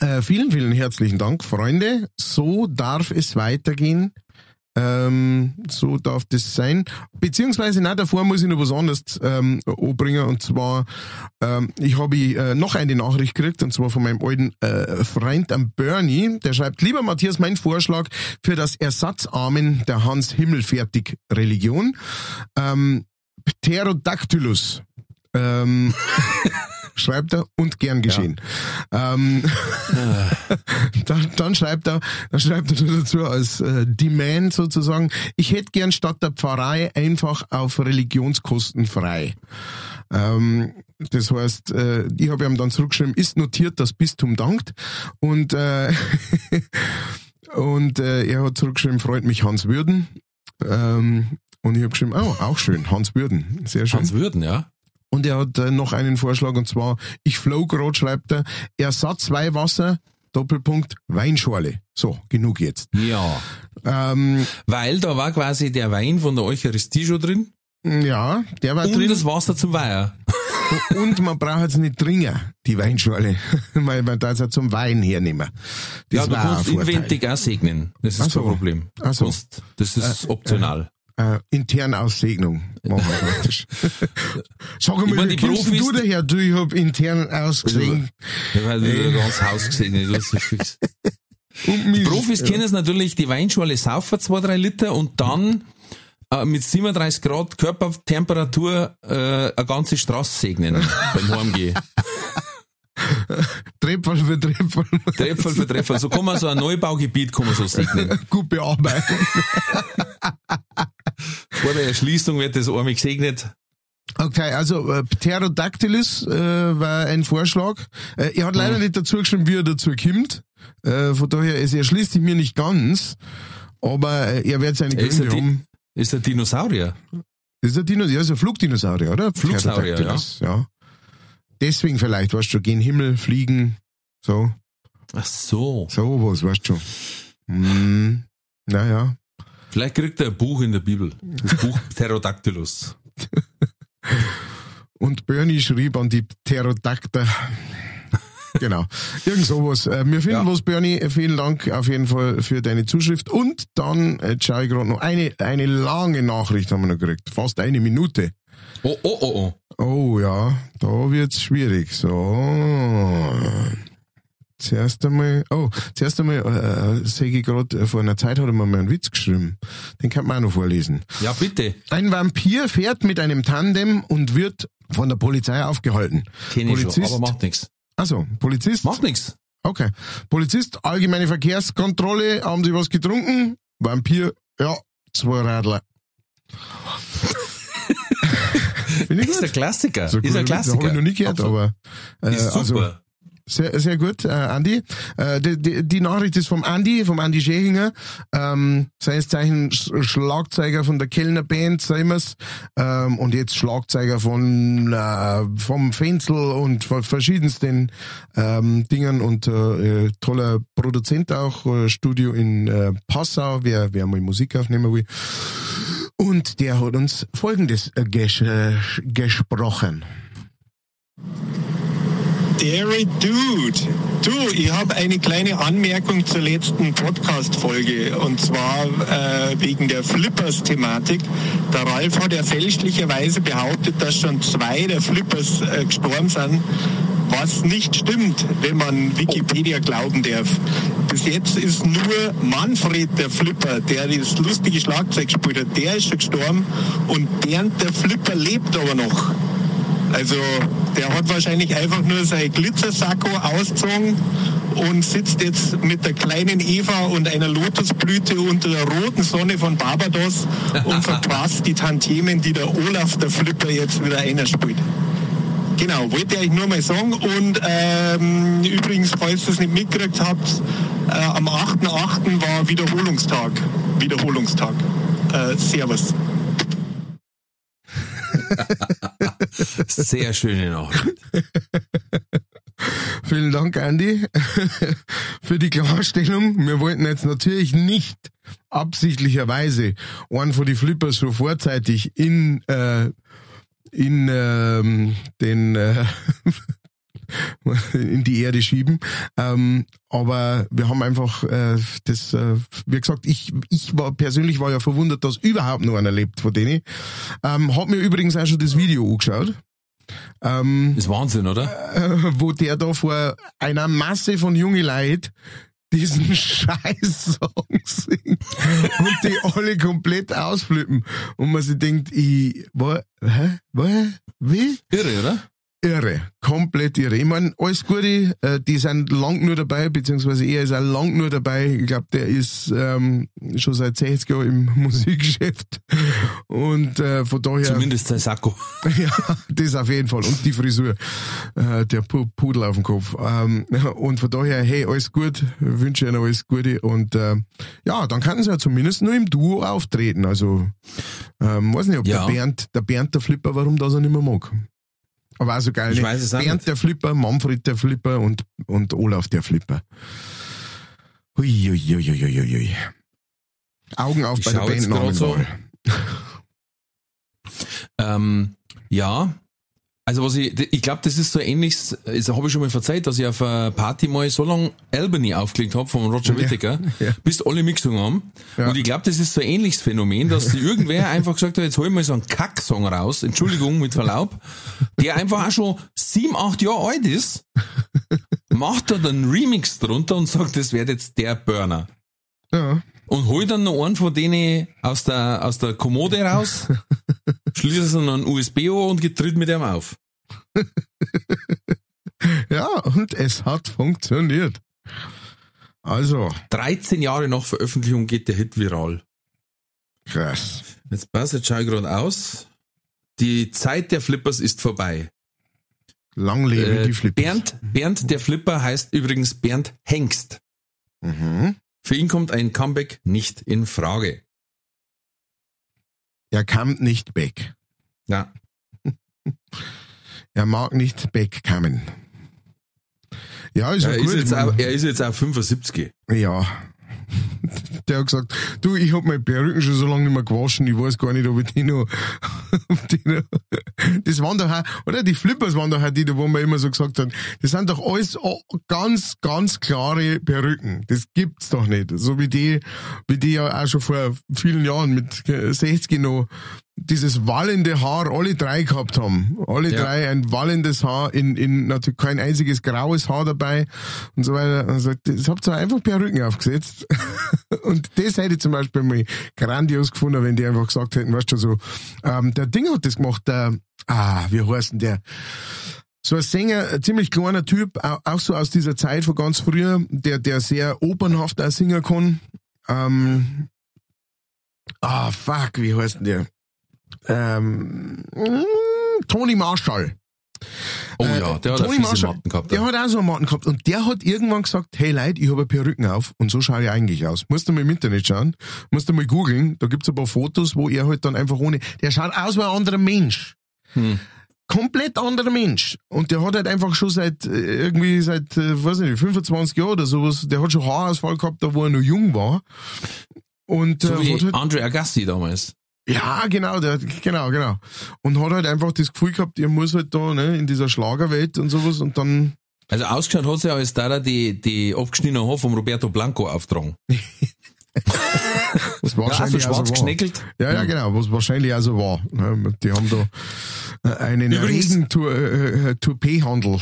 Äh, vielen, vielen herzlichen Dank, Freunde. So darf es weitergehen. Ähm, so darf das sein. Beziehungsweise, na, davor muss ich noch was anderes ähm, anbringen. Und zwar, ähm, ich habe äh, noch eine Nachricht gekriegt, und zwar von meinem alten äh, Freund am Bernie. Der schreibt, lieber Matthias, mein Vorschlag für das Ersatzamen der Hans Himmelfertig Religion. Ähm, Pterodactylus. Ähm, schreibt er und gern geschehen. Ähm, dann, dann schreibt er, dann schreibt er dazu als äh, Demand sozusagen, ich hätte gern statt der Pfarrei einfach auf Religionskosten frei. Ähm, das heißt, äh, ich habe ihm dann zurückgeschrieben, ist notiert, das Bistum dankt. Und, äh, und äh, er hat zurückgeschrieben, freut mich Hans Würden. Ähm, und ich habe geschrieben, oh, auch schön, Hans Würden. Sehr schön. Hans Würden, ja. Und er hat äh, noch einen Vorschlag und zwar, ich flow grad, schreibt er, Ersatz Weihwasser, Doppelpunkt, Weinschorle. So, genug jetzt. Ja. Ähm, Weil da war quasi der Wein von der Eucharistie schon drin ja, der war und drin. das Wasser zum Weiher. Und man braucht es nicht dringen, die Weinschorle, weil man da zum Wein hernehmen. Das ja, du kannst inwendig auch segnen. Das ist Ach so. kein Problem. Ach so. Das ist optional. Äh, interne Aussegnung machen wir praktisch. Sag mal, wie die kommst du daher? Du, ich hab intern ausgesehen. Ja, weil du das Haus gesegnet hast. das ist Die Profis kennen es natürlich, die Weinschorle saufen zwei, drei Liter und dann äh, mit 37 Grad Körpertemperatur äh, eine ganze Straße segnen beim Heimgehen. Trepfel für Trepfel. Treffer für Treffer. So kann man so ein Neubaugebiet kann man so segnen. Gut bearbeiten. Vor der Erschließung wird das einmal gesegnet. Okay, also äh, Pterodactylus äh, war ein Vorschlag. Äh, er hat leider nicht dazu geschrieben, wie er dazu kommt. Äh, von daher, es erschließt sich mir nicht ganz. Aber äh, er wird seine ist Gründe Di- haben. Ist ein Dinosaurier. Ist ein Dinosaurier, ja, ist ein Flugdinosaurier, oder? Flugsaurier, Pterodactylus, ja. Deswegen vielleicht, weißt du, gehen Himmel, fliegen, so, Ach so. so was, weißt du. Hm, naja. Vielleicht kriegt er ein Buch in der Bibel. Das Buch Pterodactylus. Und Bernie schrieb an die Pterodacter. genau. Irgend sowas. Äh, Wir finden Ja. was, Bernie. Äh, Vielen Dank auf jeden Fall für deine Zuschrift. Und dann äh, jetzt schaue ich gerade noch eine, eine lange Nachricht haben wir noch gekriegt. Fast eine Minute. Oh, oh, oh, oh. Oh ja, da wird's schwierig. So. Zuerst einmal, oh, zuerst einmal äh, sehe ich gerade, vor einer Zeit hat er mir mal einen Witz geschrieben. Den kann man auch noch vorlesen. Ja, bitte. Ein Vampir fährt mit einem Tandem und wird von der Polizei aufgehalten. Kenn ich schon, Polizist. aber macht nichts. Also, Polizist. Macht nichts. Okay. Polizist, allgemeine Verkehrskontrolle, haben Sie was getrunken? Vampir, ja, zwei Radler. Ist ein Klassiker. So ist ein Klassiker. Habe ich noch nie gehört, Absolut. aber äh, Ist super. also sehr, sehr gut, äh, Andi. Äh, die, die, die Nachricht ist vom Andi, vom Andi Schehinger, ähm, seines Zeichen Sch- Schlagzeuger von der Kellner Band, wir's, ähm, und jetzt Schlagzeuger von äh, vom Fenzel und von verschiedensten ähm, Dingen und äh, äh, toller Produzent auch, äh, Studio in äh, Passau, wer, wer mal Musik aufnehmen will. Und der hat uns Folgendes äh, ges gesprochen. Dairy Dude. Du, ich habe eine kleine Anmerkung zur letzten Podcast-Folge und zwar äh, wegen der Flippers-Thematik. Der Ralf hat ja fälschlicherweise behauptet, dass schon zwei der Flippers äh, gestorben sind, was nicht stimmt, wenn man Wikipedia glauben darf. Bis jetzt ist nur Manfred der Flipper, der das lustige Schlagzeug gespielt hat, der ist schon gestorben und Bernd der Flipper lebt aber noch. Also der hat wahrscheinlich einfach nur sein Glitzersacko ausgezogen und sitzt jetzt mit der kleinen Eva und einer Lotusblüte unter der roten Sonne von Barbados und verpasst die Tantiemen, die der Olaf der Flipper jetzt wieder einspielt. Genau, wollte ich nur mal sagen. Und ähm, übrigens, falls ihr es nicht mitgekriegt habt, äh, am 8.8. war Wiederholungstag. Wiederholungstag. Äh, servus. Sehr schöne Nachricht. Vielen Dank, Andy, für die Klarstellung. Wir wollten jetzt natürlich nicht absichtlicherweise einen von die Flippers schon vorzeitig in, äh, in ähm, den äh, in die Erde schieben. Ähm, aber wir haben einfach äh, das, äh, wie gesagt, ich, ich war persönlich war ja verwundert, dass überhaupt noch einer lebt von denen. Ähm, hab mir übrigens auch schon das Video angeschaut. Ähm, Ist Wahnsinn, oder? äh, wo der da vor einer Masse von junge Leid diesen Scheiß-Song singt und die alle komplett ausflippen und man sich denkt, ich, war, hä, war, wie? Irre, oder? Irre, komplett irre. Ich meine, alles Gute, äh, die sind lang nur dabei, beziehungsweise er ist auch lang nur dabei. Ich glaube, der ist ähm, schon seit 60 Jahren im Musikgeschäft und äh, von daher... Zumindest sein Sakko. Ja, das auf jeden Fall. Und die Frisur. Äh, der Pu- Pudel auf dem Kopf. Ähm, und von daher, hey, alles gut. Wünsche Ihnen alles Gute. Und äh, ja, dann könnten sie ja zumindest nur im Duo auftreten. Also, ähm, weiß nicht, ob Ja. der Bernd, der Bernd, der Flipper, warum das er nicht mehr mag. Aber so geil. Ich weiß es Bernd nicht. der Flipper, Manfred der Flipper und, und Olaf der Flipper. Hui, hui, hui, hui, hui. Augen auf Ich bei der grad so. Ähm, ja. Also was ich, ich glaube, das ist so ähnliches, das habe ich schon mal verzeiht, dass ich auf einer Party mal so lange Albany aufgelegt habe von Roger Whittaker, ja. bis alle mitgesungen haben. Ja. Und ich glaube, das ist so ein ähnliches Phänomen, dass irgendwer einfach gesagt hat, jetzt hol ich mal so einen Kacksong raus, Entschuldigung mit Verlaub, der einfach auch schon sieben, acht Jahre alt ist, macht da dann einen Remix drunter und sagt, das wird jetzt der Burner. Ja. Und hol dann noch einen von denen aus der, aus der Kommode raus, schließt dann einen USB an und geht tritt mit dem auf. ja, und es hat funktioniert. Also, 13 Jahre nach Veröffentlichung geht der Hit viral. krass. Jetzt passt, jetzt schau gerade aus. Die Zeit der Flippers ist vorbei. Lang lebe Äh, die Flippers. Bernd, Bernd der Flipper heißt übrigens Bernd Hengst. Mhm. Für ihn kommt ein Comeback nicht in Frage. Er kam nicht weg. Ja. Er mag nicht wegkommen. Ja, ist ja Er ist, jetzt auch, er ist jetzt auch 75. Ja. Der hat gesagt, du, ich hab meine Perücken schon so lange nicht mehr gewaschen, ich weiß gar nicht, ob ich die noch, die noch das waren doch auch, oder die Flippers waren doch auch die, wo man immer so gesagt hat, das sind doch alles ganz, ganz klare Perücken. Das gibt's doch nicht. So wie die, wie die ja auch schon vor vielen Jahren mit 60 noch dieses wallende Haar alle drei gehabt haben. Alle Ja. drei ein wallendes Haar, in, in natürlich kein einziges graues Haar dabei und so weiter. Also, das habt ihr einfach Perücken aufgesetzt. und das hätte ich zum Beispiel mal grandios gefunden, wenn die einfach gesagt hätten, weißt du, so, ähm, der Ding hat das gemacht, der, ah, wie heißt denn der? So ein Sänger, ein ziemlich kleiner Typ, au- auch so aus dieser Zeit von ganz früher, der, der sehr opernhaft auch singen kann. Ähm, ah, fuck, wie heißt denn der? Ähm, mm, Tony Marshall. Oh Äh, ja, der hat auch Tony Marshall, Matten gehabt. Der hat auch so einen Matten gehabt. Und der hat irgendwann gesagt, hey Leute, ich habe Perücken auf und so schaue ich eigentlich aus. Musst du mal im Internet schauen, musst du mal googeln, da gibt's ein paar Fotos, wo er halt dann einfach ohne, der schaut aus wie ein anderer Mensch. Hm. Komplett anderer Mensch. Und der hat halt einfach schon seit, äh, irgendwie seit, äh, weiß nicht, 25 Jahren oder sowas, der hat schon Haarausfall gehabt, da wo er noch jung war. Und so äh, wie hat halt, Andre Agassi damals. Ja, genau, der, genau, genau. Und hat halt einfach das Gefühl gehabt, er muss halt da, ne, in dieser Schlagerwelt und sowas und dann, Also ausgeschaut hat sie ja als da die, die abgeschnittene Haar vom Roberto Blanco auftragen. das Ja, also schwarz war. geschneckelt. Ja, ja, genau, was wahrscheinlich auch so war. Ne, Die haben da äh, einen Tour- äh, äh, Toupet-Handel.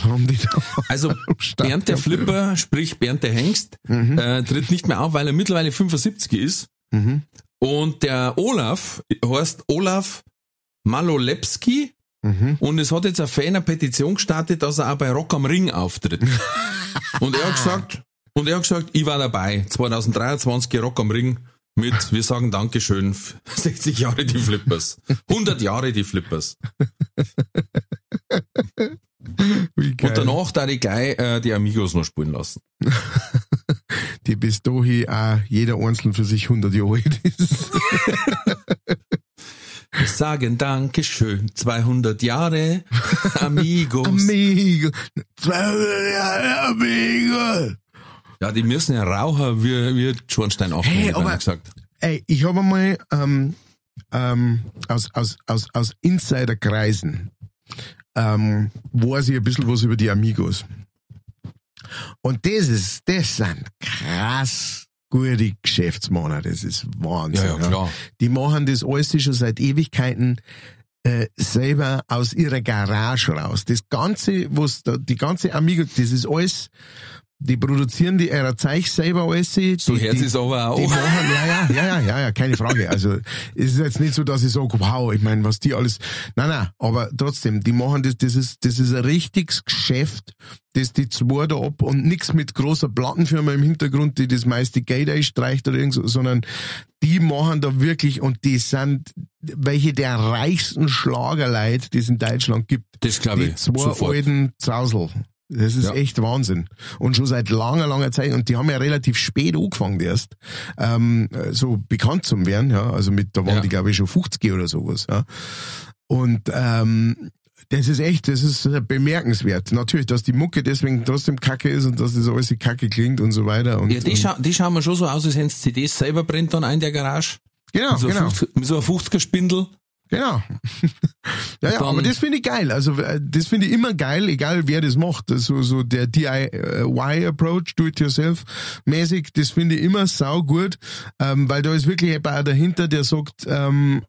Also Bernd der. Flipper, sprich Bernd der Hengst, äh, tritt nicht mehr auf, weil er mittlerweile 75 ist. Mhm. Und der Olaf heißt Olaf Malolepski. Mhm. Und es hat jetzt ein Fan eine Petition gestartet, dass er auch bei Rock am Ring auftritt. und er hat gesagt, und er hat gesagt, ich war dabei. 2023 Rock am Ring mit, wir sagen Dankeschön, 60 Jahre die Flippers. 100 Jahre die Flippers. Und danach da ich gleich äh, die Amigos noch spielen lassen. Die bis dahin auch jeder Einzelne für sich 100 Jahre alt ist. Wir sagen Dankeschön, 200 Jahre Amigos. Amigo. 200 Jahre Amigo. ja, die müssen ja rauchen, wie, wie Schornstein auch Hey, aber- gesagt. Ey, ich habe einmal ähm, ähm, aus, aus, aus, aus Insiderkreisen ähm, weiß ich ein bisschen was über die Amigos. Und das ist, das sind krass gute Geschäftsmänner, das ist Wahnsinn. Ja, ja, klar. Die machen das alles schon seit Ewigkeiten äh, selber aus ihrer Garage raus. Das Ganze, was da, die ganze Amigo, das ist alles, die produzieren die ihrer Zeug selber alles. Die, So die, Herz ist aber die auch. machen, ja, ja, ja, ja, ja, ja, keine Frage. Also es ist jetzt nicht so, dass ich sage, wow, ich meine, was die alles. Nein, nein, aber trotzdem, die machen das, das ist, das ist ein richtiges Geschäft, das die zwei da ab und nix mit großer Plattenfirma im Hintergrund, die das meiste Geld einstreicht oder irgend so, sondern die machen da wirklich und die sind welche der reichsten Schlagerleute, die es in Deutschland gibt. Das glaube Die ich. zwei Sofort. alten Zausel. Das ist Ja. echt Wahnsinn. Und schon seit langer, langer Zeit. Und die haben ja relativ spät angefangen erst, ähm, so bekannt zu werden. Ja, also mit, da waren Ja. die glaube ich schon 50 oder sowas. Ja. Und ähm, Das ist echt, das ist äh, bemerkenswert. Natürlich, dass die Mucke deswegen trotzdem kacke ist und dass das alles wie kacke klingt und so weiter. Und, Ja, die, scha die schauen mir schon so aus, als hätten sie CDs selber brennt dann ein in der Garage. genau, Mit so, genau. ein 50, mit so einem 50er Spindel. Genau. ja, ja, aber das finde ich geil. Also äh, das finde ich immer geil, egal wer das macht. So, so der DIY-Approach, Do-it-yourself-mäßig, das finde ich immer sau gut, ähm, weil da ist wirklich jemand dahinter, der sagt, ähm,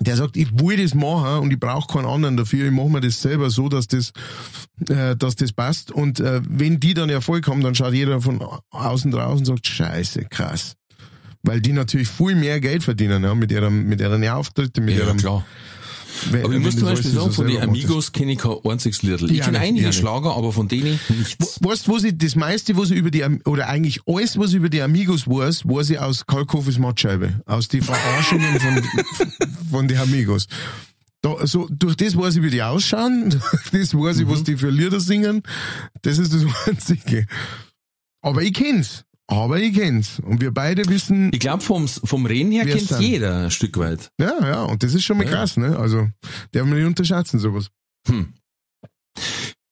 der sagt, ich will das machen und ich brauche keinen anderen dafür, ich mache mir das selber so, dass das, äh, dass das passt. Und äh, wenn die dann Erfolg haben, dann schaut jeder von außen draus und sagt, scheiße, krass. Weil die natürlich viel mehr Geld verdienen, ja, mit ihrem, mit ihren Auftritten, mit ihrem, klar. wenn- Aber ich muss zum Beispiel so sagen, von den. Amigos kenne ich kein einziges Liedl. Ich Ja, kenne einige ja. Schlager, aber von denen nichts. Weißt du, wo sie das meiste, was ich über die, oder eigentlich alles, was ich über die Amigos weiß, weiß ich aus Kalkhofes Mattscheibe. Aus die Verarschungen von, von den Amigos. Da, so, durch das weiß ich, wie die ausschauen, durch das weiß ich, Mhm. was die für Lieder singen. Das ist das Einzige. Aber ich kenn's. Aber ich kenn's. Und wir beide wissen, Ich glaube, vom, vom Reden her kennt jeder ein Stück weit. ja, ja, und das ist schon mal Ja. krass, ne? Also, darf man nicht unterschätzen, sowas. Hm.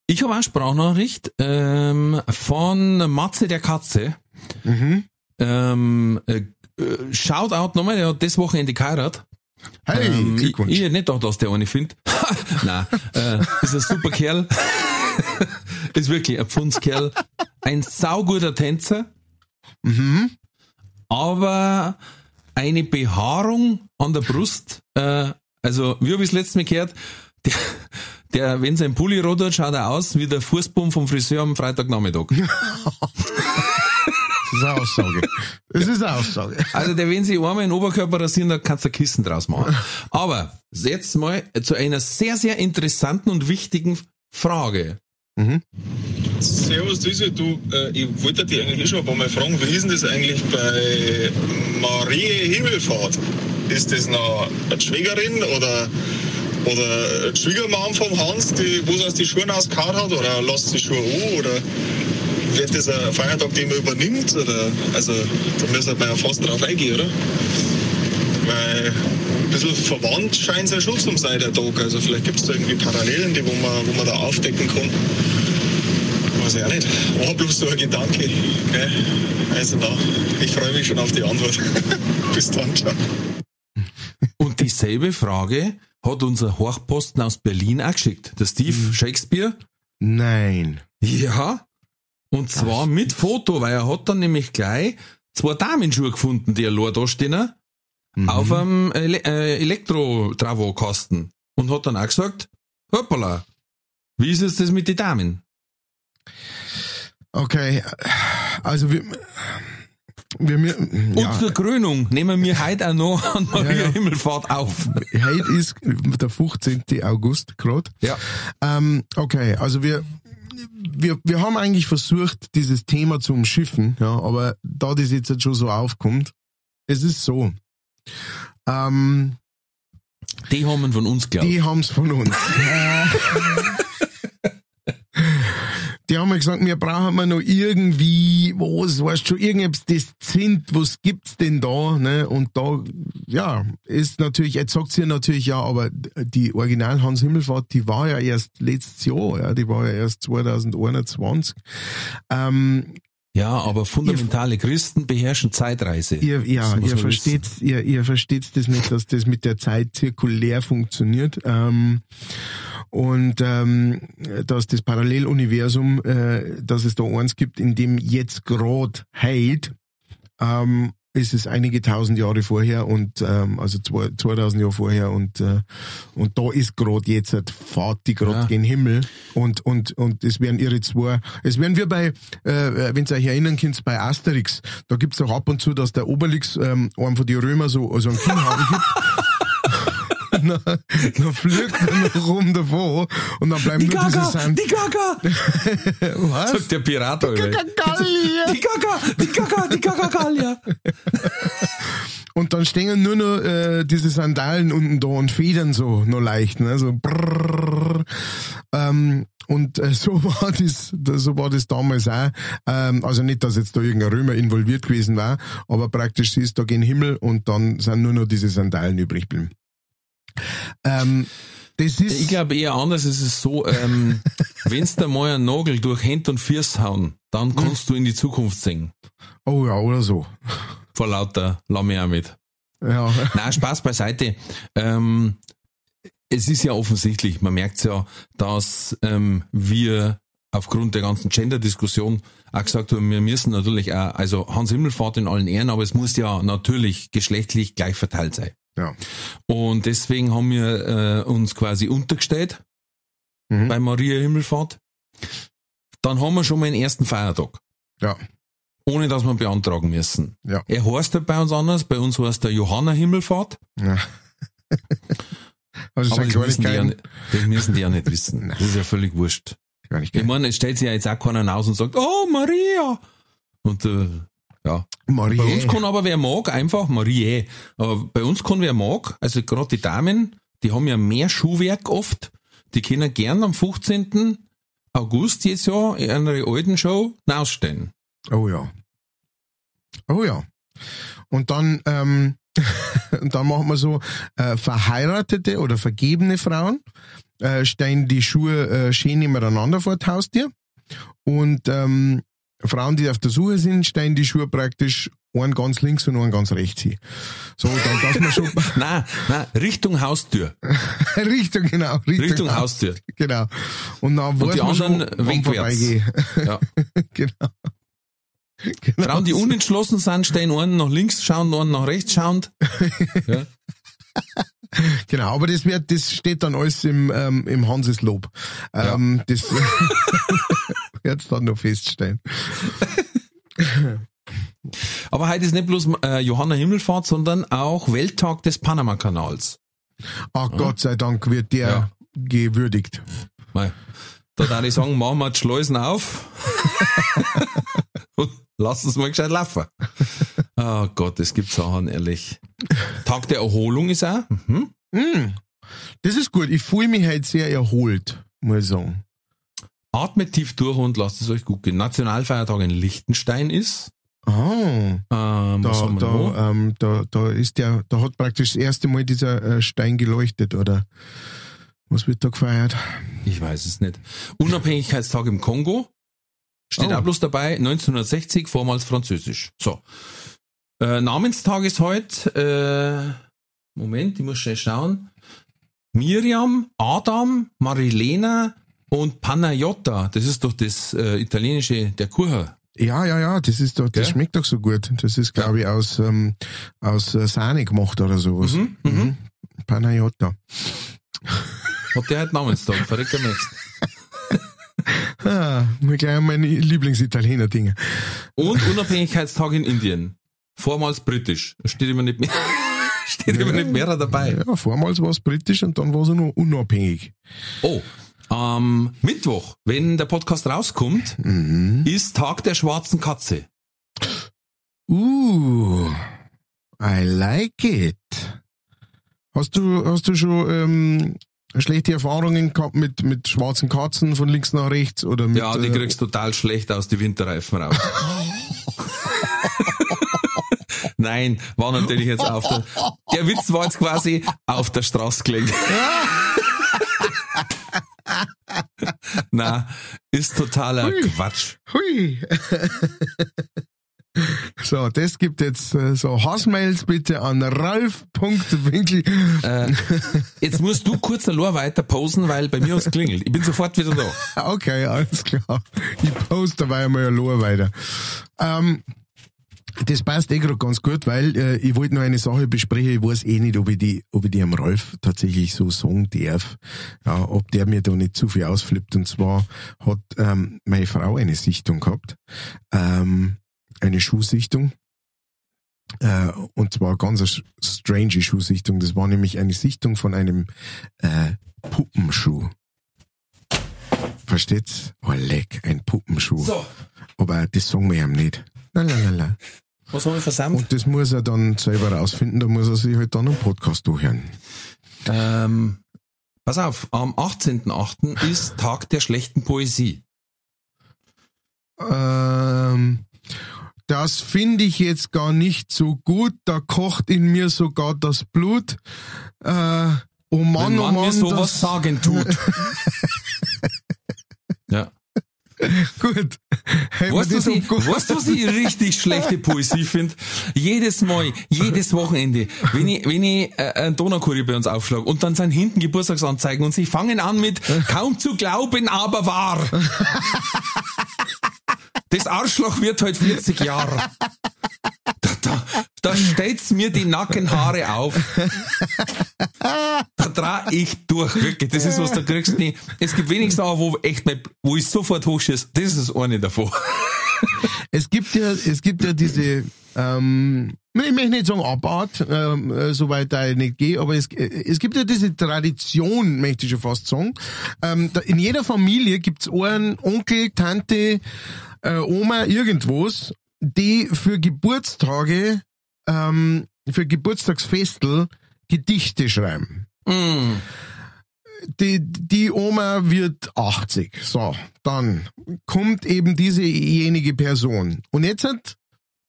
Ich habe eine Sprachnachricht ähm, von Matze der Katze. Mhm. Ähm, äh, äh, Shoutout nochmal, der hat das Wochenende geheiratet. Hey, ähm, ich, Glückwunsch. ich hätte nicht gedacht, dass der eine findet. Nein, äh, ist ein super Kerl. ist wirklich ein Pfundskerl. Ein sauguter Tänzer. Mhm. aber eine Behaarung an der Brust, äh, also wie habe ich es letztes Mal gehört, der, der wenn sein Pulli rot hat, schaut er aus wie der Fußbaum vom Friseur am Freitagnachmittag. Das ist eine Aussage. Das ist eine Aussage. Also der, wenn sich einmal den Oberkörper rasieren, da kannst du ein Kissen draus machen. Aber jetzt mal zu einer sehr, sehr interessanten und wichtigen Frage. Servus, Düse, du, äh, ich wollte dich eigentlich schon ein paar Mal fragen, wie ist denn das eigentlich bei Marie Himmelfahrt? Ist das noch eine Schwägerin oder, oder Schwiegermam vom Hans, die, wo sie aus die Schuhe ausgehauen hat oder lasst die Schuhe an oder wird das ein Feiertag, den man übernimmt oder, also, da müssen wir ja fast drauf eingehen, oder? Weil ein bisschen verwandt scheint es ja schon zum sein, der Tag. Also vielleicht gibt es da irgendwie Parallelen, die wo man, wo man da aufdecken kann. Weiß ich auch nicht. War bloß so ein Gedanke. Gell? Also da, ich freue mich schon auf die Antwort. Bis dann, ciao. Und dieselbe Frage hat unser Hochposten aus Berlin auch geschickt. Der Steve Shakespeare. Nein. Ja. Und zwar mit Foto, weil er hat dann nämlich gleich zwei Damenschuhe gefunden, die allein da stehen, auf einem Ele äh, Elektro-Travo-Kasten. Und hat dann auch gesagt, hoppala, wie ist jetzt das mit den Damen? Okay, also wir, wir, wir Und ja, zur Krönung nehmen wir heute auch noch an Maria Ja, ja. Himmelfahrt auf. heute ist der 15. August gerade. Ja. Ähm, okay, also wir, wir, wir haben eigentlich versucht, dieses Thema zu umschiffen, ja, aber da das jetzt halt schon so aufkommt, es ist so. Ähm, Die haben wir von uns geglaubt. Die haben's von uns. Die haben mir gesagt, wir brauchen mal noch irgendwie, was, weißt du, irgendetwas dezent, was gibt's denn da, ne? Und da, ja, ist natürlich, jetzt sagt sie natürlich ja, aber die Original Hans Himmelfahrt, die war ja erst letztes Jahr, ja, die war ja erst 2021. Ähm, Ja, aber fundamentale Christen beherrschen Zeitreise. Ihr, ja, Das ihr versteht, ihr, ihr versteht das nicht, dass das mit der Zeit zirkulär funktioniert. Ähm, und ähm, dass das Paralleluniversum, äh, dass es da eins gibt, in dem jetzt grad heilt, ähm, ist es einige tausend Jahre vorher und ähm, also zwei- 2000 Jahre vorher und äh, und da ist grad jetzt fahrt die grad Ja. gen Himmel und und und es werden ihre zwei es werden wir bei äh, wenn ihr euch erinnern könnt bei Asterix da gibt's auch ab und zu dass der Obelix ähm, einem von die Römer so so einen Kinnhaken gibt dann, dann fliegt er noch rum davon und dann bleiben nur diese Sand die Gaga! was Sagt der Pirat. Alter. Gallier. Die Gaga, die Gaga, die Gaga Gallia. Und dann stehen nur noch äh, diese Sandalen unten da und federn so nur leicht, ne? So brrrr. ähm, und äh, so war das, das- so war das damals auch. Ähm, also nicht, dass jetzt da irgendein Römer involviert gewesen war, aber praktisch sie ist da gen Himmel und dann sind nur noch diese Sandalen übrig geblieben. Ähm, das ist. Ich glaube eher anders. Es ist so, ähm, wenn's da mal einen Nagel durch Hände und Füße hauen, dann kannst du in die Zukunft singen. oh ja, oder so. Vor lauter Lamme auch mit. Ja. Na, Spaß beiseite. Ähm, es ist ja offensichtlich, man merkt ja, dass ähm, wir aufgrund der ganzen Gender-Diskussion auch gesagt haben, wir müssen natürlich auch, also Hans Himmelfahrt in allen Ehren, aber es muss ja natürlich geschlechtlich gleich verteilt sein. Ja. Und deswegen haben wir äh, uns quasi untergestellt Mhm. bei Maria Himmelfahrt. Dann haben wir schon mal den ersten Feiertag, Ja. ohne dass wir beantragen müssen. Ja. Er heißt halt bei uns anders, bei uns heißt der Johanna Himmelfahrt. ja. Also Aber das müssen, die ja, das müssen die ja nicht wissen. Das ist ja völlig wurscht. Ich meine, es stellt sich ja jetzt auch keiner aus und sagt, oh, Maria. Und äh, ja. Marie. Bei uns kann aber wer mag, einfach Marie. Aber bei uns kann wer mag, also gerade die Damen, die haben ja mehr Schuhwerk oft, die können gern am 15. August jetzt ja in einer alten Show ausstellen. Oh ja. Oh ja. Und dann, ähm, und dann machen wir so, äh, verheiratete oder vergebene Frauen äh, stellen die Schuhe äh, schön nebeneinander vor das Haustier. Und ähm, Frauen, die auf der Suche sind, stellen die Schuhe praktisch einen ganz links und einen ganz rechts hin. So, dann dass man schon Nein, nein, Richtung Haustür. Richtung, genau, Richtung, Richtung Haustür. Genau. Und dann Und die schon, anderen wann wegwärts. Ja. genau. genau. Frauen, die unentschlossen sind, stellen einen nach links schauend, einen nach rechts schauend. Ja. Genau, aber das wird, das steht dann alles im, ähm, im Hanses Lob. Ähm, Das wird's dann noch feststellen. Aber heute ist nicht bloß äh, Johanna Himmelfahrt, sondern auch Welttag des Panama-Kanals. Ach Gott sei Dank wird der Ja. gewürdigt. Mei, Da darf ich sagen, machen wir die Schleusen auf und lass uns mal gescheit laufen. Oh Gott, es gibt Sachen, ehrlich. Tag der Erholung ist auch. Mhm. Mm, das ist gut. Ich fühle mich halt sehr erholt, muss ich sagen. Atmet tief durch und lasst es euch gut gehen. Nationalfeiertag in Liechtenstein ist. Ah, Ähm, da, da, ähm, da, da ist der, da hat praktisch das erste Mal dieser äh, Stein geleuchtet, oder? Was wird da gefeiert? Ich weiß es nicht. Unabhängigkeitstag im Kongo. Steht Oh. auch bloß dabei, 1960, vormals französisch. So. Äh, Namenstag ist heute, äh, Moment, ich muss schnell schauen. Miriam, Adam, Marilena und Panayota. Das ist doch das äh, italienische, der Kuchen. Ja, ja, ja, das ist doch, das Gell? schmeckt doch so gut. Das ist, glaube ich, aus, ähm, aus äh, Sahne gemacht oder sowas. Mhm, mhm. Panayota. Hat der heute Namenstag, verrückter Mist. Ah, mal gleich meine Lieblingsitaliener-Dinge. Und Unabhängigkeitstag in Indien. Vormals britisch. Steht immer nicht mehr, steht immer nicht mehr dabei. Ja, vormals war es britisch und dann war es nur unabhängig. Oh, am Mittwoch, wenn der Podcast rauskommt, Mhm. ist Tag der schwarzen Katze. Uh, I like it. Hast du, hast du schon ähm, schlechte Erfahrungen gehabt mit, mit schwarzen Katzen von links nach rechts oder mit, Ja, die äh, kriegst total schlecht aus die Winterreifen raus. Nein, war natürlich jetzt auf der, der Witz war jetzt quasi auf der Straße gelegt. Na, ist totaler Hui. Quatsch. Hui. so, das gibt jetzt äh, so Hassmails bitte an ralf.winkel. Äh, jetzt musst du kurz allein weiter posen, weil bei mir hat's klingelt. Ich bin sofort wieder da. Okay, alles klar. Ich poste dabei einmal allein weiter. Ähm, das passt eh gerade ganz gut, weil äh, ich wollte noch eine Sache besprechen. Ich weiß eh nicht, ob ich die, ob ich die am Ralf tatsächlich so sagen darf. Ja, ob der mir da nicht zu viel ausflippt. Und zwar hat ähm, meine Frau eine Sichtung gehabt. Ähm, eine Schuhsichtung. Äh, und zwar ganz eine strange Schuhsichtung. Das war nämlich eine Sichtung von einem äh, Puppenschuh. Versteht's? Oh, leck, ein Puppenschuh. So, Aber das sagen wir ihm nicht. Lalalala. was haben wir versammelt? Und das muss er dann selber rausfinden, da muss er sich halt dann einen Podcast durchhören. Ähm, pass auf, am 18.8. ist Tag der schlechten Poesie. Ähm, das finde ich jetzt gar nicht so gut, da kocht in mir sogar das Blut. Äh, Oh Mann, wenn oh man mir Mann, sowas das- sagen tut. ja. Gut. Hey, Weißt was ich, umgeht. weißt du, was ich richtig schlechte Poesie finde? Jedes Mal, jedes Wochenende, wenn ich, wenn ich äh, einen Donaukurier bei uns aufschlage und dann sind hinten Geburtstagsanzeigen und sie fangen an mit kaum zu glauben, aber wahr. Das Arschloch wird heute 40 Jahre. Da, da, da stellt's mir die Nackenhaare auf. Da dreh ich durch, wirklich. Das ist was, da kriegst du nicht. Es gibt wenig Sachen, wo echt mal, wo ich sofort hochschieße. Das ist das eine davon. Es gibt ja, es gibt ja diese, ähm, ich möchte nicht sagen Abart, ähm, äh, soweit da ich nicht gehe, aber es, äh, es gibt ja diese Tradition, möchte ich schon fast sagen. Ähm, da, in jeder Familie gibt's einen Onkel, Tante, äh, Oma, irgendwas, die für Geburtstage, ähm, für Geburtstagsfestel Gedichte schreiben. Mm. die, die Oma wird 80. So, dann kommt eben diesejenige Person. Und jetzt hat,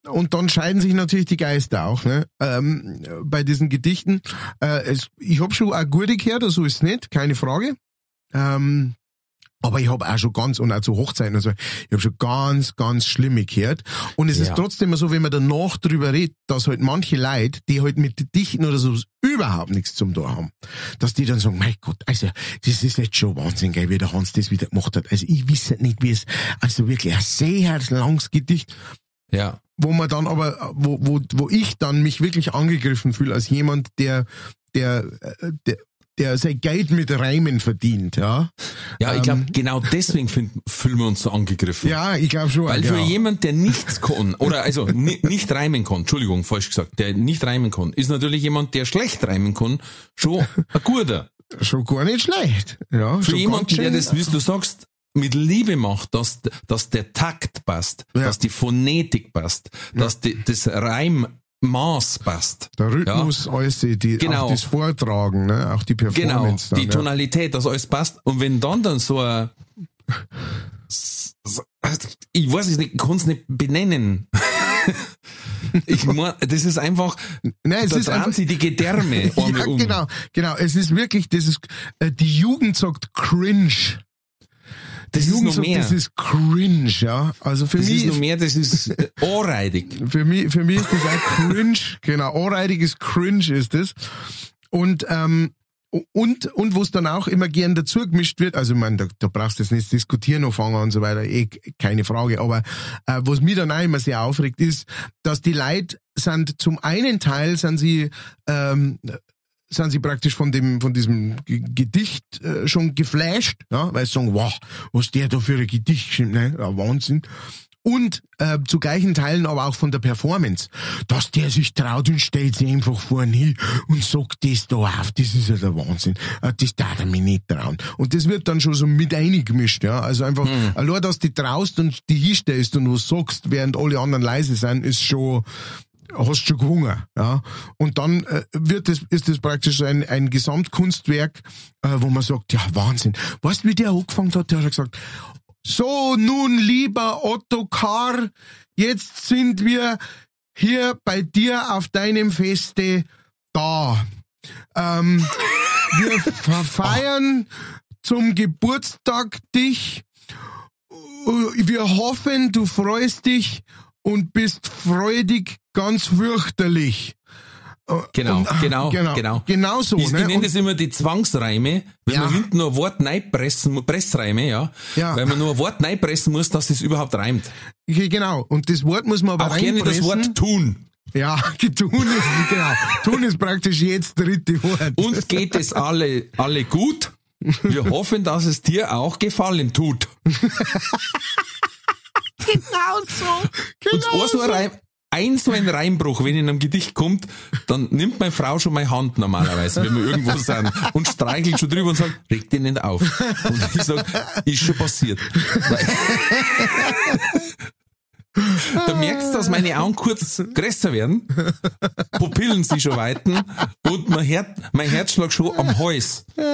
und dann scheiden sich natürlich die Geister auch, ne? Ähm, bei diesen Gedichten. Äh, es, ich habe schon auch gute gehört, so ist es nicht, keine Frage. Ähm, aber ich habe auch schon ganz, und auch zu Hochzeiten und so, ich habe schon ganz, ganz Schlimme gehört. Und es Ja. ist trotzdem so, wenn man danach drüber redet, dass halt manche Leute, die halt mit Dichten oder so überhaupt nichts zum Tor haben, dass die dann sagen, mein Gott, also, das ist jetzt schon Wahnsinn, gell, wie der Hans das wieder gemacht hat. Also, ich weiß nicht, wie es, also wirklich ein sehr langes Gedicht, Ja. wo man dann aber, wo, wo, wo ich dann mich wirklich angegriffen fühle als jemand, der, der, äh, der, der sein Geld mit Reimen verdient, ja. Ja, ich Ähm. glaube, genau deswegen fühlen fühlen wir uns so angegriffen. Ja, ich glaube schon. Weil ja. für jemand, der nichts kann, oder also ni nicht reimen kann, Entschuldigung, falsch gesagt, der nicht reimen kann, ist natürlich jemand, der schlecht reimen kann, schon ein guter. Schon gar nicht schlecht. Ja, Für jemanden, der das, wie du sagst, mit Liebe macht, dass, dass der Takt passt, Ja. dass die Phonetik passt, dass die, das Reimmaß passt. Der Rhythmus, alles, die, Genau. auch das Vortragen, ne? auch die Genau, Performance. die dann, ja. Tonalität, dass alles passt. Und wenn dann dann so ein, ich weiß es nicht, ich kann es nicht benennen. ich mein, das ist einfach, Nein, es ist einfach, sie die Gedärme ja, um. genau, genau. Es ist wirklich, das ist, äh, die Jugend sagt cringe. Das Die ist Jugend noch mehr. das ist cringe, ja. Also für Das mich, ist noch mehr, das ist äh, anreidig. für mich, für mich ist das auch cringe, genau, anreidiges Cringe ist das. Und, ähm, und, und wo es dann auch immer gern dazu gemischt wird, also ich meine, da, da brauchst du jetzt nicht diskutieren anfangen und so weiter, eh, keine Frage, aber äh, was mich dann auch immer sehr aufregt, ist, dass die Leute sind, zum einen Teil sind sie, ähm, sind sie praktisch von dem, von diesem G- Gedicht äh, schon geflasht, ja, weil sie sagen, wow, was der da für ein Gedicht geschrieben, ne, ja, Wahnsinn. Und äh, zu gleichen Teilen aber auch von der Performance. Dass der sich traut und stellt sich einfach vorne hin und sagt das da auf, das ist ja der Wahnsinn. Äh, Das darf er mich nicht trauen. Und das wird dann schon so mit eingemischt, ja. Also einfach, allein, dass du traust und die hinstellst und was sagst, während alle anderen leise sind, ist schon, hast schon gewungen, ja. Und dann äh, wird das, ist das praktisch ein, ein Gesamtkunstwerk, äh, wo man sagt, ja, Wahnsinn. Weißt du, wie der angefangen hat? Der hat gesagt, so, nun, lieber Ottokar, jetzt sind wir hier bei dir auf deinem Feste da. Ähm, wir ver- feiern zum Geburtstag dich. Wir hoffen, du freust dich und bist freudig, ganz fürchterlich. Genau, Und, ah, genau, genau, genau. genau so, Ich, ne? ich nenne Und- das immer die Zwangsreime, wenn Ja. man hinten nur ein Wort reinpressen, mu- Pressreime, ja. Ja. Weil man nur ein Wort reinpressen muss, dass es überhaupt reimt. Genau. Und das Wort muss man aber Auch gerne das. Wort tun. Ja, tun ist, genau. Tun ist praktisch jetzt das dritte Wort. Uns geht es alle, alle gut. Wir hoffen, dass es dir auch gefallen tut. genau so. Und ein so ein, Reim, ein so ein Reimbruch, wenn in einem Gedicht kommt, dann nimmt meine Frau schon meine Hand normalerweise, wenn wir irgendwo sind, und streichelt schon drüber und sagt, reg dich nicht auf. Und ich sag, ist schon passiert. Da merkst du, dass meine Augen kurz größer werden, Pupillen sich schon weiten und mein, Her mein Herzschlag schon am Hals. Zeit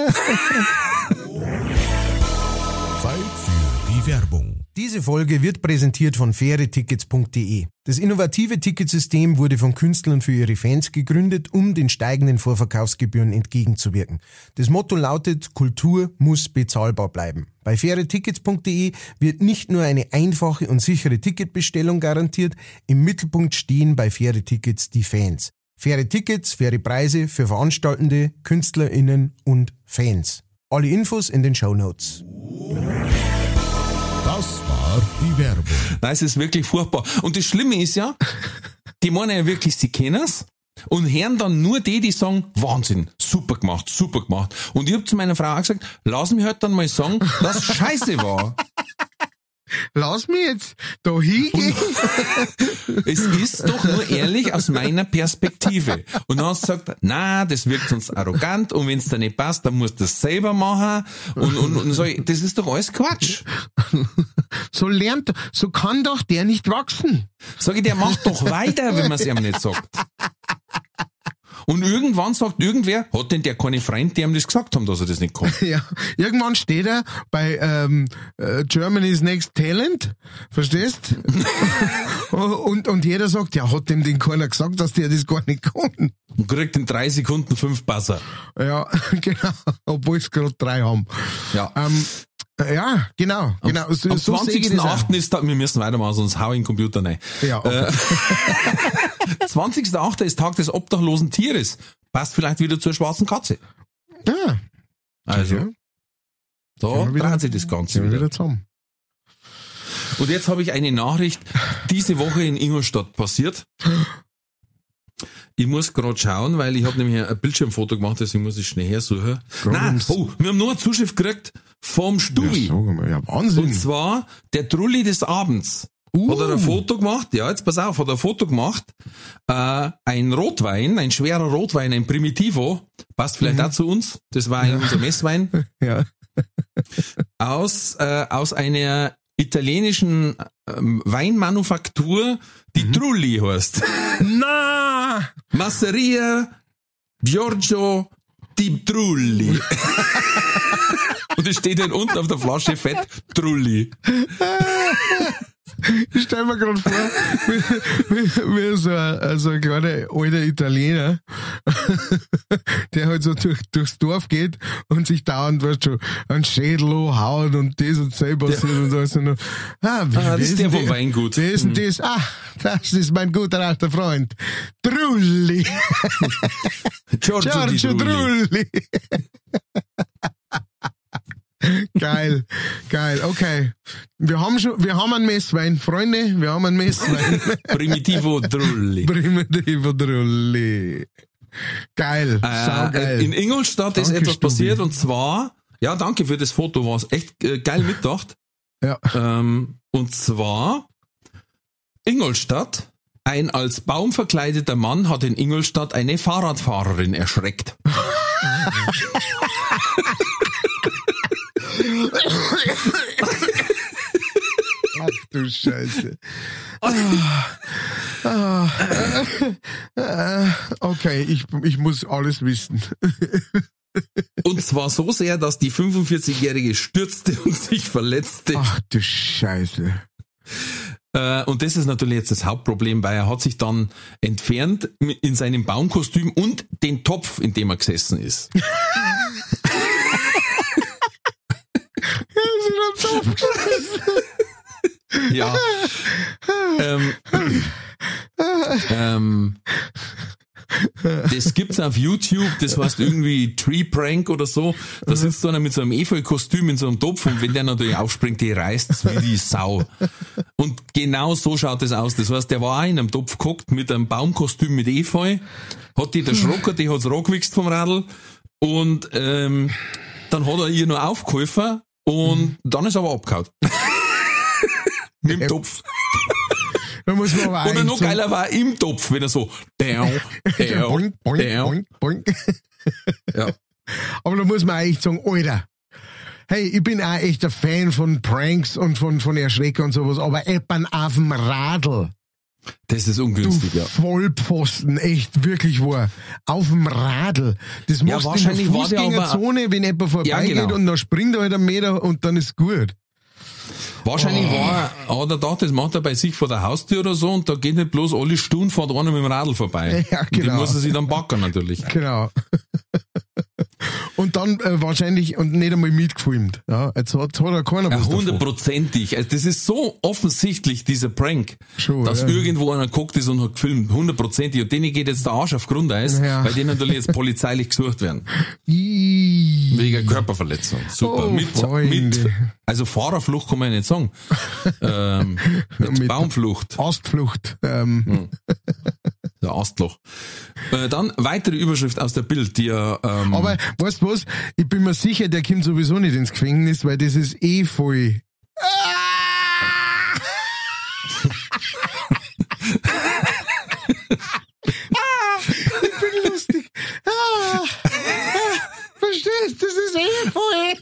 für die Werbung. Diese Folge wird präsentiert von fairetickets.de. Das innovative Ticketsystem wurde von Künstlern für ihre Fans gegründet, um den steigenden Vorverkaufsgebühren entgegenzuwirken. Das Motto lautet, Kultur muss bezahlbar bleiben. Bei fairetickets.de wird nicht nur eine einfache und sichere Ticketbestellung garantiert, im Mittelpunkt stehen bei faire Tickets die Fans. Faire Tickets, faire Preise für Veranstaltende, KünstlerInnen und Fans. Alle Infos in den Show Notes. Das war die Werbung. Nein, es ist wirklich furchtbar. Und das Schlimme ist ja, die meinen ja wirklich, sie kennen's und hören dann nur die, die sagen, Wahnsinn, super gemacht, super gemacht. Und ich hab zu meiner Frau auch gesagt, lass mich halt dann mal sagen, dass scheiße war. Lass mich jetzt da hingehen. Es ist doch nur ehrlich aus meiner Perspektive. Und dann hast du gesagt, na, das wirkt sonst arrogant und wenn es dir nicht passt, dann musst du das selber machen. Und, und, und so, das ist doch alles Quatsch. So lernt, so kann doch der nicht wachsen. Sag ich, der macht doch weiter, wenn man es ihm nicht sagt. Und irgendwann sagt irgendwer, hat denn der keine Freund, die ihm das gesagt haben, dass er das nicht kann? Ja, irgendwann steht er bei ähm, äh, Germany's Next Talent, verstehst? und, und jeder sagt, ja, hat dem den keiner gesagt, dass der das gar nicht kann. Und kriegt in drei Sekunden fünf Passer. Ja, genau, obwohl es gerade drei haben. Ja. Ähm, äh, ja, genau, genau. So, Am so das auch. 20.08. ist da, wir müssen weitermachen, sonst hau ich den Computer rein. Ja, okay. 20.08. ist Tag des obdachlosen Tieres. Passt vielleicht wieder zur schwarzen Katze. ja, Also, da dreht sich das Ganze wieder. wieder zusammen. Und jetzt habe ich eine Nachricht diese Woche in Ingolstadt passiert. Ich muss gerade schauen, weil ich habe nämlich ein Bildschirmfoto gemacht, deswegen muss ich schnell hersuchen. Nein, oh, wir haben nur eine Zuschrift gekriegt vom Stubi. Ja, mal, ja, Wahnsinn. Und zwar der Trulli des Abends. Uh. Hat er ein Foto gemacht, ja, jetzt pass auf, hat er ein Foto gemacht, äh, ein Rotwein, ein schwerer Rotwein, ein Primitivo, passt vielleicht auch zu uns, das war ein unser Messwein, ja. aus, äh, aus einer italienischen ähm, Weinmanufaktur, die Trulli heißt. Na! Masseria Giorgio di Trulli. Und es steht dann unten auf der Flasche fett Trulli. Ich stell mir gerade vor, wie, so, ein, so ein kleiner alter Italiener, der halt so durch, durchs Dorf geht und sich dauernd, weißt du, einen Schädel haut und das und das passiert und alles. Und, dann, ah, wie, Ah, das ist der vom Weingut. Wer ist denn das? Ah, das ist mein guter alter Freund. Trulli. Giorgio, Giorgio Trulli. Trulli. Geil, geil, okay. Wir haben schon, wir haben einen Messwein, Freunde, wir haben einen Messwein. Primitivo Trulli. Primitivo Trulli. Geil, Äh, saugeil. in Ingolstadt ist Danke, etwas Stubi. passiert und zwar, ja, danke für das Foto, war echt äh, geil mitgedacht. Ja. Ähm, und zwar Ingolstadt. Ein als Baum verkleideter Mann hat in Ingolstadt eine Fahrradfahrerin erschreckt. Ach du Scheiße. Ah, ah, okay, ich, ich muss alles wissen. Und zwar so sehr, dass die 45-Jährige stürzte und sich verletzte. Ach du Scheiße. Äh, und das ist natürlich jetzt das Hauptproblem, weil er hat sich dann entfernt in seinem Baumkostüm und den Topf, in dem er gesessen ist. ja. ähm, ähm, das gibt's auf YouTube, das heißt irgendwie Tree Prank oder so. Da sitzt einer mit so einem Efeu-Kostüm in so einem Topf und wenn der natürlich aufspringt, die reißt's wie die Sau. Und genau so schaut es aus. Das heißt, der war auch in einem Topf geguckt mit einem Baumkostüm mit Efeu, hat die der Schrocker, die hat's rohgewichst vom Radl und ähm, dann hat er ihr nur aufgeholfen und dann ist er aber abgehauen. mit dem Topf. Da muss man aber Oder noch geiler war im Topf, wenn er so down, down, boink, boink, down. boink, boink. Ja. Aber da muss man eigentlich sagen, Alter, hey, ich bin auch echt ein Fan von Pranks und von, von Erschrecker und sowas, aber Eppern auf dem Radl. Das ist Du ungünstig, ja. Vollpfosten, echt wirklich wahr. Auf dem Radl. Das Ja, machst du in wahrscheinlich der war der aber- Fußgängerzone, wenn jemand vorbeigeht genau. und dann springt er halt einen Meter und dann ist gut. Wahrscheinlich war er, hat er gedacht, das macht er bei sich vor der Haustür oder so und da geht nicht bloß alle Stunden fährt einer mit dem Radl vorbei. Ja, Und Den genau. muss er sich dann backen natürlich. Genau. und dann äh, wahrscheinlich und nicht einmal mitgefilmt. Ja, jetzt hat, hat er keiner Ja, was davon. hundertprozentig. Also das ist so offensichtlich, dieser Prank, Schon, dass ja. irgendwo einer geguckt ist und hat gefilmt. Hundertprozentig. Und denen geht jetzt der Arsch auf Grundeis, Ja. weil die natürlich jetzt polizeilich gesucht werden. Wegen Körperverletzung. Super. Oh, mit, Freunde. mit, also Fahrerflucht kann man ja nicht sagen. ähm, mit, Mit- Baumflucht. Astflucht. Ähm, Der Astloch. Äh, dann weitere Überschrift aus der Bild, die ja, ähm, Aber weißt du was? Ich bin mir sicher, der kommt sowieso nicht ins Gefängnis, weil das ist eh voll. Ah, ich bin lustig. Ah, verstehst? Das ist eh voll.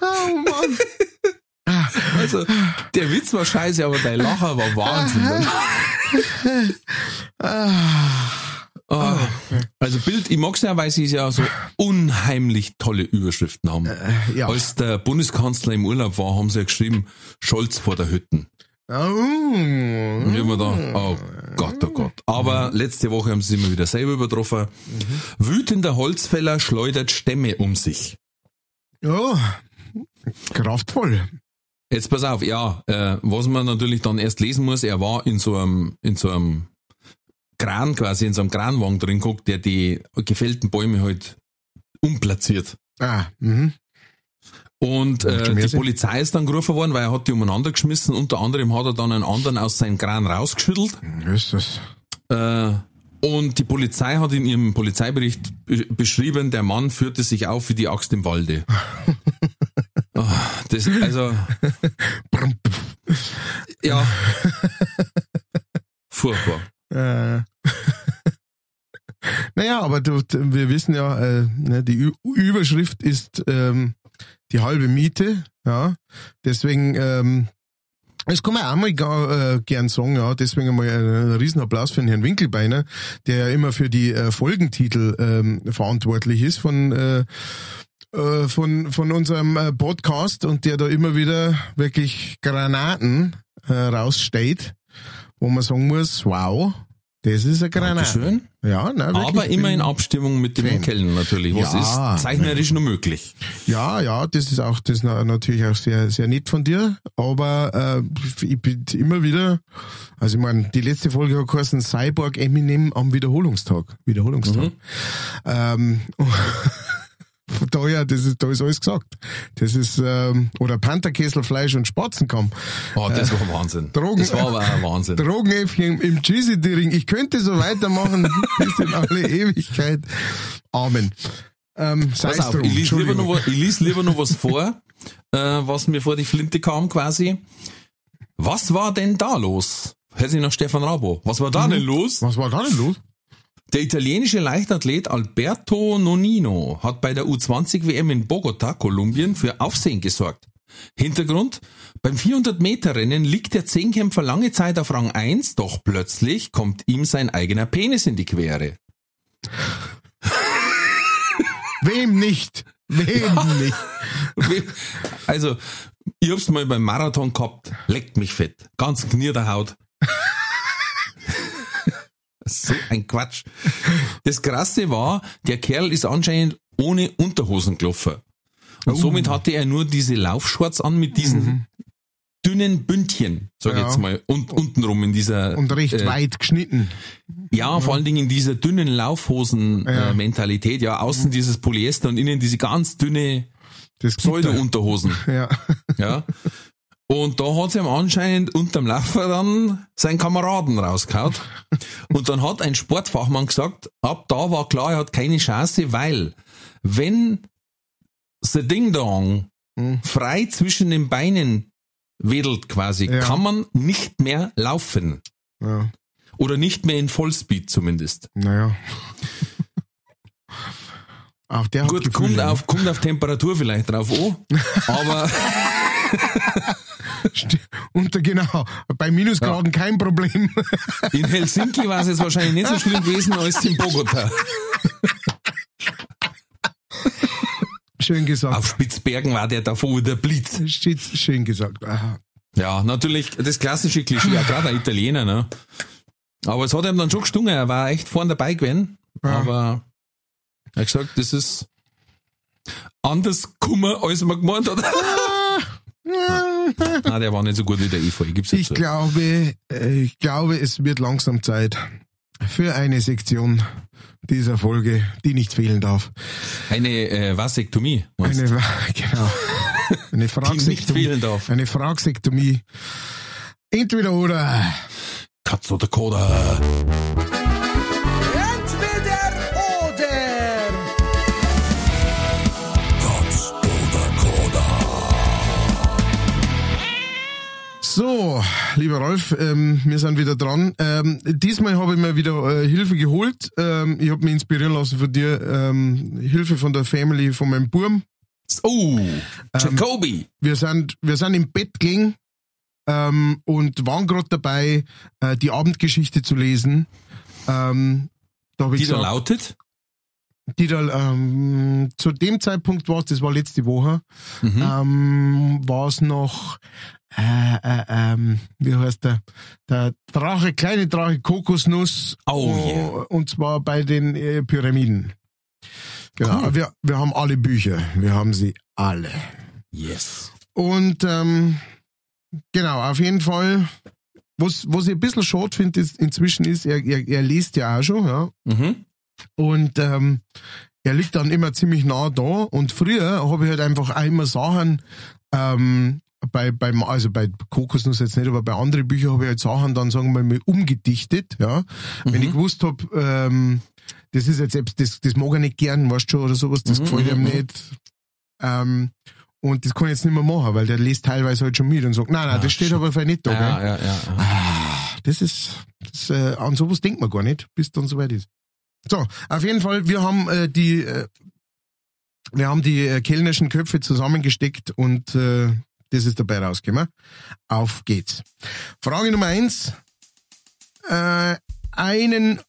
Oh Mann. also, der Witz war scheiße, aber dein Lacher war Wahnsinn. Ah, also Bild, ich mag's ja, weil sie ja so unheimlich tolle Überschriften haben. ja. Als der Bundeskanzler im Urlaub war, haben sie ja geschrieben, Scholz vor der Hütten. Oh. Und ich hab mir gedacht, oh Gott, oh Gott. Aber letzte Woche haben sie immer wieder selber übertroffen. Wütender Holzfäller schleudert Stämme um sich. Ja, kraftvoll. Jetzt pass auf, ja, äh, was man natürlich dann erst lesen muss, er war in so einem, in so einem Kran quasi, in so einem Kranwagen drin guckt, der die gefällten Bäume halt umplatziert. Ah, mhm. Und äh, die. Polizei ist dann gerufen worden, weil er hat die umeinander geschmissen. Unter anderem hat er dann einen anderen aus seinem Kran rausgeschüttelt. Ja, ist das. Äh, und die Polizei hat in ihrem Polizeibericht be- beschrieben, der Mann führte sich auf wie die Axt im Walde. Ah, das, also, ja. Furchtbar. Äh. naja, aber du, wir wissen ja, äh, ne, die Ü Überschrift ist ähm, die halbe Miete. Ja, deswegen, ähm, das kann man auch mal ga, äh, gern sagen, ja. Deswegen einmal einen Riesenapplaus für den Herrn Winkelbeiner, der ja immer für die äh, Folgentitel ähm, verantwortlich ist von äh, von von unserem äh, Podcast und der da immer wieder wirklich Granaten äh, raussteht, wo man sagen muss, wow, das ist eine Granate. Dankeschön. Ja, nein, Aber immer in Abstimmung mit dem. Kellen natürlich. Was Ja. ist zeichnerisch nur möglich. Ja, ja, das ist auch das ist na- natürlich auch sehr sehr nett von dir. Aber äh, ich bin immer wieder, also ich meine, die letzte Folge hat geheißen Cyborg Eminem am Wiederholungstag. Wiederholungstag. Ähm, daher, das ist, da ist alles gesagt. Das ist, ähm, oder Pantherkessel, Fleisch und Spatzenkamm. Oh, das war Wahnsinn. Drogen- das war aber auch Wahnsinn. Drogenäffchen im Cheesy-Ring. Ich könnte so weitermachen bis in alle Ewigkeit. Amen. Ähm, Pass auf, drum. ich lese lieber, noch, ich lese lieber noch was vor, äh, was mir vor die Flinte kam quasi. Was war denn da los? Hört sich nach Stefan Rabo. Was war da denn los? Was war da denn los? Der italienische Leichtathlet Alberto Nonino hat bei der U20 WM in Bogota, Kolumbien, für Aufsehen gesorgt. Hintergrund? Beim 400-Meter-Rennen liegt der Zehnkämpfer lange Zeit auf Rang 1, doch plötzlich kommt ihm sein eigener Penis in die Quere. Wem nicht? Wem nicht? Also, ich hab's mal beim Marathon gehabt, leckt mich fett. Ganz knier Haut. So ein Quatsch. Das Krasse war, der Kerl ist anscheinend ohne Unterhosen gelaufen. Und Oh. somit hatte er nur diese Laufshorts an mit diesen dünnen Bündchen, sag ich Mhm. Ja. jetzt mal, und untenrum in dieser, Und recht äh, weit geschnitten. ja, vor allen Dingen in dieser dünnen Ja. Laufhosen-Mentalität, ja, außen dieses Polyester und innen diese ganz dünne Pseudo-Unterhosen. Ja. Ja. Und da hat sie ihm anscheinend unterm Laufer dann seinen Kameraden rausgehauen. Und dann hat ein Sportfachmann gesagt, ab da war klar, er hat keine Chance, weil wenn the Ding Dong Hm. frei zwischen den Beinen wedelt quasi, Ja. kann man nicht mehr laufen. ja. Oder nicht mehr in Vollspeed zumindest. Naja. Auch der Gut, kommt ne? auf, kommt auf Temperatur vielleicht drauf an, aber Äh, genau, bei Minusgraden kein Problem. in Helsinki war es jetzt wahrscheinlich nicht so schlimm gewesen als in Bogota. Schön gesagt. Auf Spitzbergen war der davor der Blitz. Schön gesagt. Aha. Ja, natürlich das klassische Klischee, ja, gerade ein Italiener, ne? Aber es hat ihm dann schon gestungen, er war echt vorn dabei gewesen. Aber er hat gesagt, das ist anders kummer, als man gemeint hat. Nein, der war nicht so gut wie der Efeu, ich gib's Ich glaube, äh, ich glaube, es wird langsam Zeit für eine Sektion dieser Folge, die nicht fehlen darf. Eine äh, Vasektomie. meinst? Eine, genau. Eine nicht Fragsektomie. fehlen darf. Eine Fragsektomie. Entweder oder. Katz oder Koda. So, lieber Rolf, ähm, wir sind wieder dran. Ähm, diesmal habe ich mir wieder äh, Hilfe geholt. Ähm, ich habe mich inspirieren lassen von dir. Ähm, Hilfe von der Family von meinem Burm. Oh, Jacobi. Wir sind, wir sind im Bett gelegen ähm, und waren gerade dabei, äh, die Abendgeschichte zu lesen. Ähm, Die da gesagt, lautet? die da, ähm, zu dem Zeitpunkt war es, das war letzte Woche, Mhm. ähm, war es noch, äh, äh, ähm, wie heißt der, der Drache, kleine Drache Kokosnuss. Oh, yeah. Und zwar bei den äh, Pyramiden. Genau, Cool. wir, wir haben alle Bücher, wir haben sie alle. Yes. Und ähm, genau, auf jeden Fall, was, was ich ein bisschen schade finde inzwischen ist, er, er, er liest ja auch schon, ja. Mhm. Und ähm, er liegt dann immer ziemlich nah da. Und früher habe ich halt einfach auch immer Sachen, ähm, bei, beim, also bei Kokosnuss jetzt nicht, aber bei anderen Büchern habe ich halt Sachen dann, sagen wir mal, umgedichtet, ja. Wenn ich gewusst habe, ähm, das ist jetzt, selbst- das, das mag er nicht gern, weißt du schon, oder sowas, das Mhm, gefällt ihm mhm, nicht. Ähm, und das kann ich jetzt nicht mehr machen, weil der liest teilweise halt schon mit und sagt, nein, nein, Ah, das steht shit. aber vielleicht nicht da, Ja, gell? ja, ja. ja. Ah, das ist, das, äh, an sowas denkt man gar nicht, bis dann soweit ist. So, auf jeden Fall, wir haben äh, die, äh, wir haben die äh, kellnerischen Köpfe zusammengesteckt und äh, das ist dabei rausgekommen. Auf geht's. Frage Nummer eins. Äh, einen,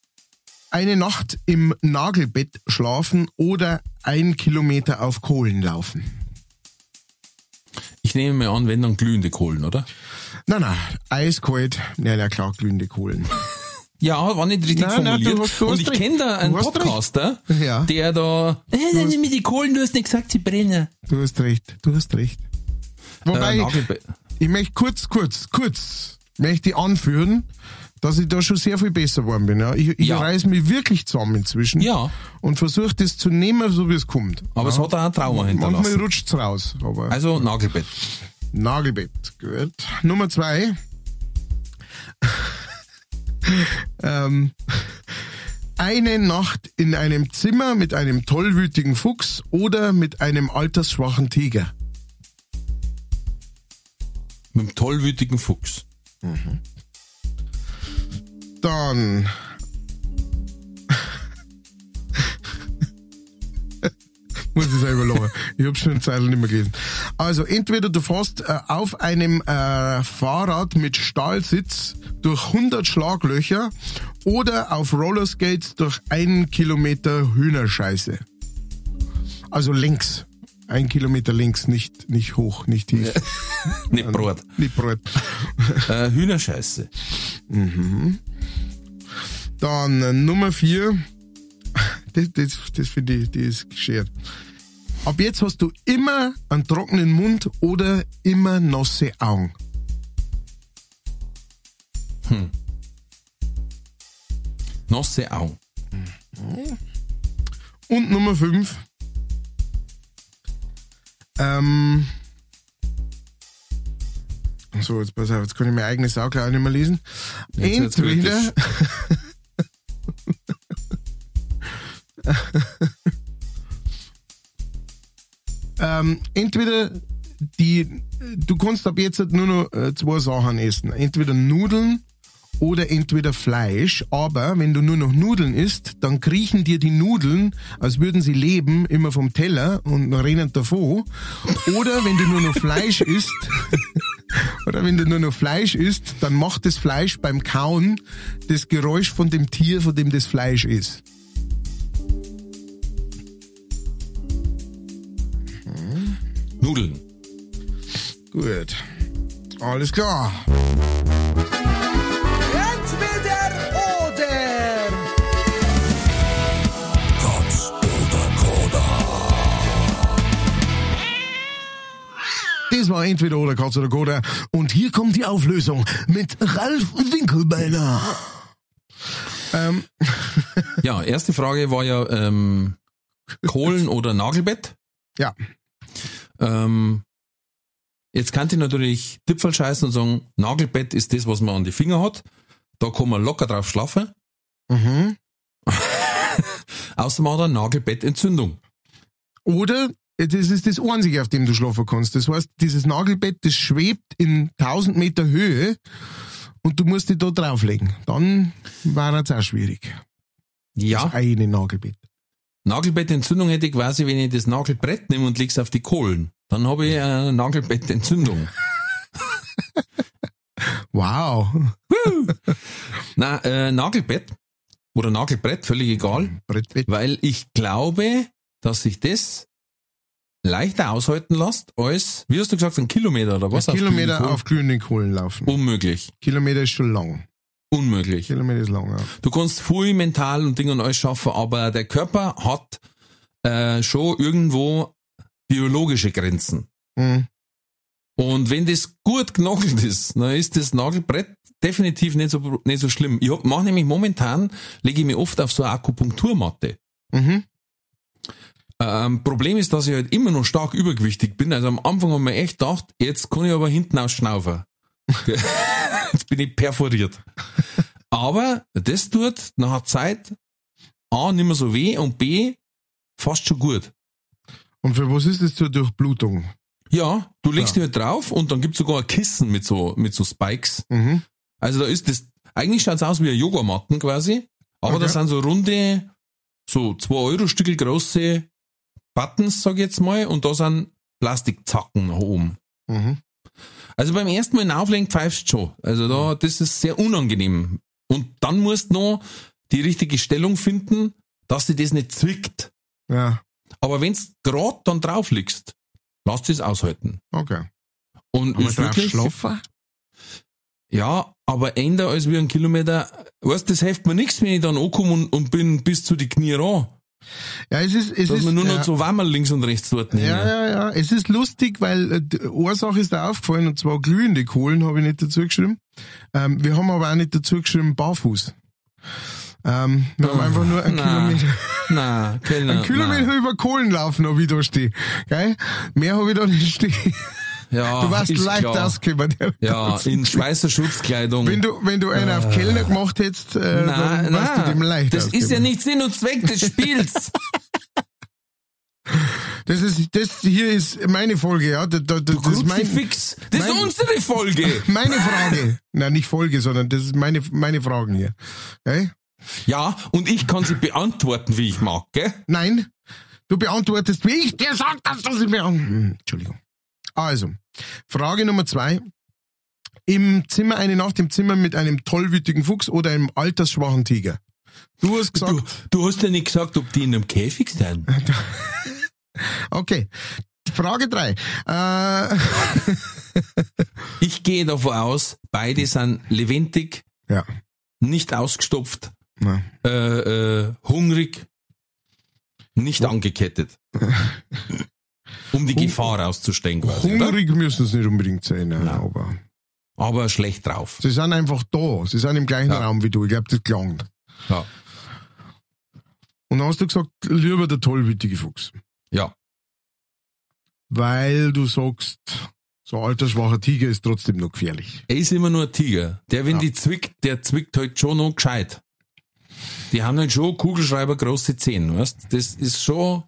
eine Nacht im Nagelbett schlafen oder ein Kilometer auf Kohlen laufen. Ich nehme mir an, wenn dann glühende Kohlen, oder? Na, na, eiskalt. Ja, na klar, glühende Kohlen. Ja, war nicht richtig Nein, nein, formuliert. du hast- du Und hast ich recht. kenne da einen Podcaster, Ja. der da, äh, dann mit die Kohlen, du hast nicht gesagt, sie brennen. Du hast recht, du hast recht. Äh, Wobei, Nagelbe- ich möchte kurz, kurz, kurz, möchte ich anführen, dass ich da schon sehr viel besser geworden bin. Ja. Ich, ich Ja. reiß mich wirklich zusammen inzwischen Ja. und versuche das zu nehmen, so wie es kommt. aber es hat auch ein Trauma Manchmal hinterlassen. rutscht's raus, aber Also Nagelbett. Nagelbett, gut. Nummer zwei. ähm, eine Nacht in einem Zimmer mit einem tollwütigen Fuchs oder mit einem altersschwachen Tiger. Mit dem tollwütigen Fuchs. Dann. Muss ich selber lachen. Ich habe schon eine Zeit nicht mehr gelesen. Also, entweder du fährst äh, auf einem äh, Fahrrad mit Stahlsitz durch 100 Schlaglöcher oder auf Rollerskates durch einen Kilometer Hühnerscheiße. Also links. Ein Kilometer links, nicht, nicht hoch, nicht tief. Nicht Brot. Nicht breit. Äh, Hühnerscheiße. Dann äh, Nummer vier. Das, das, das finde ich, die ist geschert. Ab jetzt hast du immer einen trockenen Mund oder immer nasse Augen. Nasse Augen. Und Nummer fünf. Ähm. So, jetzt pass auf, jetzt kann ich mein eigenes Saugle auch nicht mehr lesen. Jetzt Entweder. ähm, entweder die, du kannst ab jetzt nur noch äh, zwei Sachen essen. Entweder Nudeln oder entweder Fleisch. Aber wenn du nur noch Nudeln isst, dann kriechen dir die Nudeln, als würden sie leben, immer vom Teller und rennen davon. Oder wenn du nur noch Fleisch isst, oder wenn du nur noch Fleisch isst, dann macht das Fleisch beim Kauen das Geräusch von dem Tier, von dem das Fleisch ist. Nudeln. Gut. Alles klar. Das war entweder oder Katz oder Koda. Und hier kommt die Auflösung mit Ralf Winkelbeiner. Ähm, Ja, erste Frage war ja ähm, Kohlen oder Nagelbett. ja. Ähm, jetzt kann ich natürlich Tipfel scheißen und sagen, Nagelbett ist das, was man an die Finger hat. Da kann man locker drauf schlafen. Mhm. Außer man hat eine Nagelbettentzündung. Oder das ist das Einzige, auf dem du schlafen kannst. Das heißt, dieses Nagelbett, das schwebt in 1000 Meter Höhe und du musst dich da drauflegen. Dann war es auch schwierig. Ja, Das eine Nagelbett. Nagelbettentzündung hätte ich quasi, wenn ich das Nagelbrett nehme und leg's auf die Kohlen. Dann habe ich eine Nagelbettentzündung. Wow. Na, äh, Nagelbett oder Nagelbrett, völlig egal, Brettbett. weil ich glaube, dass sich das leichter aushalten lässt als, wie hast du gesagt, ein Kilometer oder was? Ein Kilometer glühenden auf glühenden Kohlen laufen. Unmöglich. Kilometer ist schon lang. Unmöglich. Kilometer ist lang, ja. Du kannst viel mental und Ding und alles schaffen, aber der Körper hat äh, schon irgendwo biologische Grenzen. Mhm. Und wenn das gut genagelt ist, dann ist das Nagelbrett definitiv nicht so, nicht so schlimm. Ich hab, mach nämlich momentan, lege ich mich oft auf so eine Akupunkturmatte. Mhm. Ähm, Problem ist, dass ich halt immer noch stark übergewichtig bin. Also am Anfang haben wir echt gedacht, jetzt kann ich aber hinten ausschnaufen. jetzt bin ich perforiert. Aber das tut nach Zeit A, nicht mehr so weh und B, fast schon gut. Und für was ist das zur Durchblutung? Ja, du legst Ja. dich halt drauf und dann gibt's sogar ein Kissen mit so, mit so Spikes. Mhm. Also da ist das, eigentlich schaut's aus wie ein Yogamatten quasi, aber Okay. da sind so runde, so 2 Euro Stückel große Buttons, sag ich jetzt mal, und da sind Plastikzacken nach oben. Mhm. Also beim ersten Mal auflegen pfeifst schon. Also da, das ist sehr unangenehm. Und dann musst du noch die richtige Stellung finden, dass sie das nicht zwickt. Ja, Aber wenn's grad dann drauf liegst, lass es aushalten. okay. Und Haben wir ist wirklich, schlafen? ja, aber änder als wie ein Kilometer, weißt, das hilft mir nichts, wenn ich dann ankomme und, und bin bis zu die Knie ran. Ja, es ist, es Dass ist, man nur ja, noch so Wammel links und rechts dort nehmen. ja, ja, ja. Es ist lustig, weil äh, die Ursache ist da aufgefallen, und zwar glühende Kohlen habe ich nicht dazu geschrieben. Ähm, wir haben aber auch nicht dazu geschrieben barfuß. Ähm, wir haben einfach nur einen Nein. Kilometer, Nein, Kellner. einen Kilometer nein. über Kohlen laufen, habe ich da stehen. Geil? Mehr habe ich da nicht stehen. Ja, Du warst ist leicht klar. ausgekommen. Ja, in Schweißer Schutzkleidung. Wenn du, wenn du einen auf Kellner gemacht hättest, äh, dann warst du dem leicht das ist ja ausgekommen. nicht Sinn und Zweck des Spiels. Das ist, das hier ist meine Folge, ja. Da, da, Du das ist mein, Kruzifix. Das ist mein- unsere Folge. meine Frage. Nein, nicht Folge, sondern das ist meine, meine Fragen hier. Okay? Ja, und ich kann sie beantworten, wie ich mag, gell? Nein, du beantwortest, wie ich dir sag, dass du sie beantwortest. Hm, Entschuldigung. Also, Frage Nummer zwei. Im Zimmer, eine Nacht im Zimmer mit einem tollwütigen Fuchs oder einem altersschwachen Tiger. Du hast gesagt, Du, du hast ja nicht gesagt, ob die in einem Käfig sind. okay. Frage drei. Äh, Ich gehe davon aus, beide sind lebendig, ja. nicht ausgestopft, äh, äh, hungrig, nicht angekettet. um die Gefahr auszustellen quasi, oder? Hungrig müssen sie nicht unbedingt sein, nein, Nein. aber Aber schlecht drauf. sie sind einfach da. Sie sind im gleichen Ja. Raum wie du. Ich glaube, das klang. Ja. Und dann hast du gesagt, lieber der tollwütige Fuchs. Ja. Weil du sagst, so ein alter schwacher Tiger ist trotzdem noch gefährlich. Er ist immer nur ein Tiger. Der, wenn Ja. die zwickt, der zwickt halt schon noch gescheit. Die haben halt schon Kugelschreiber große Zehen, weißt? Das ist schon,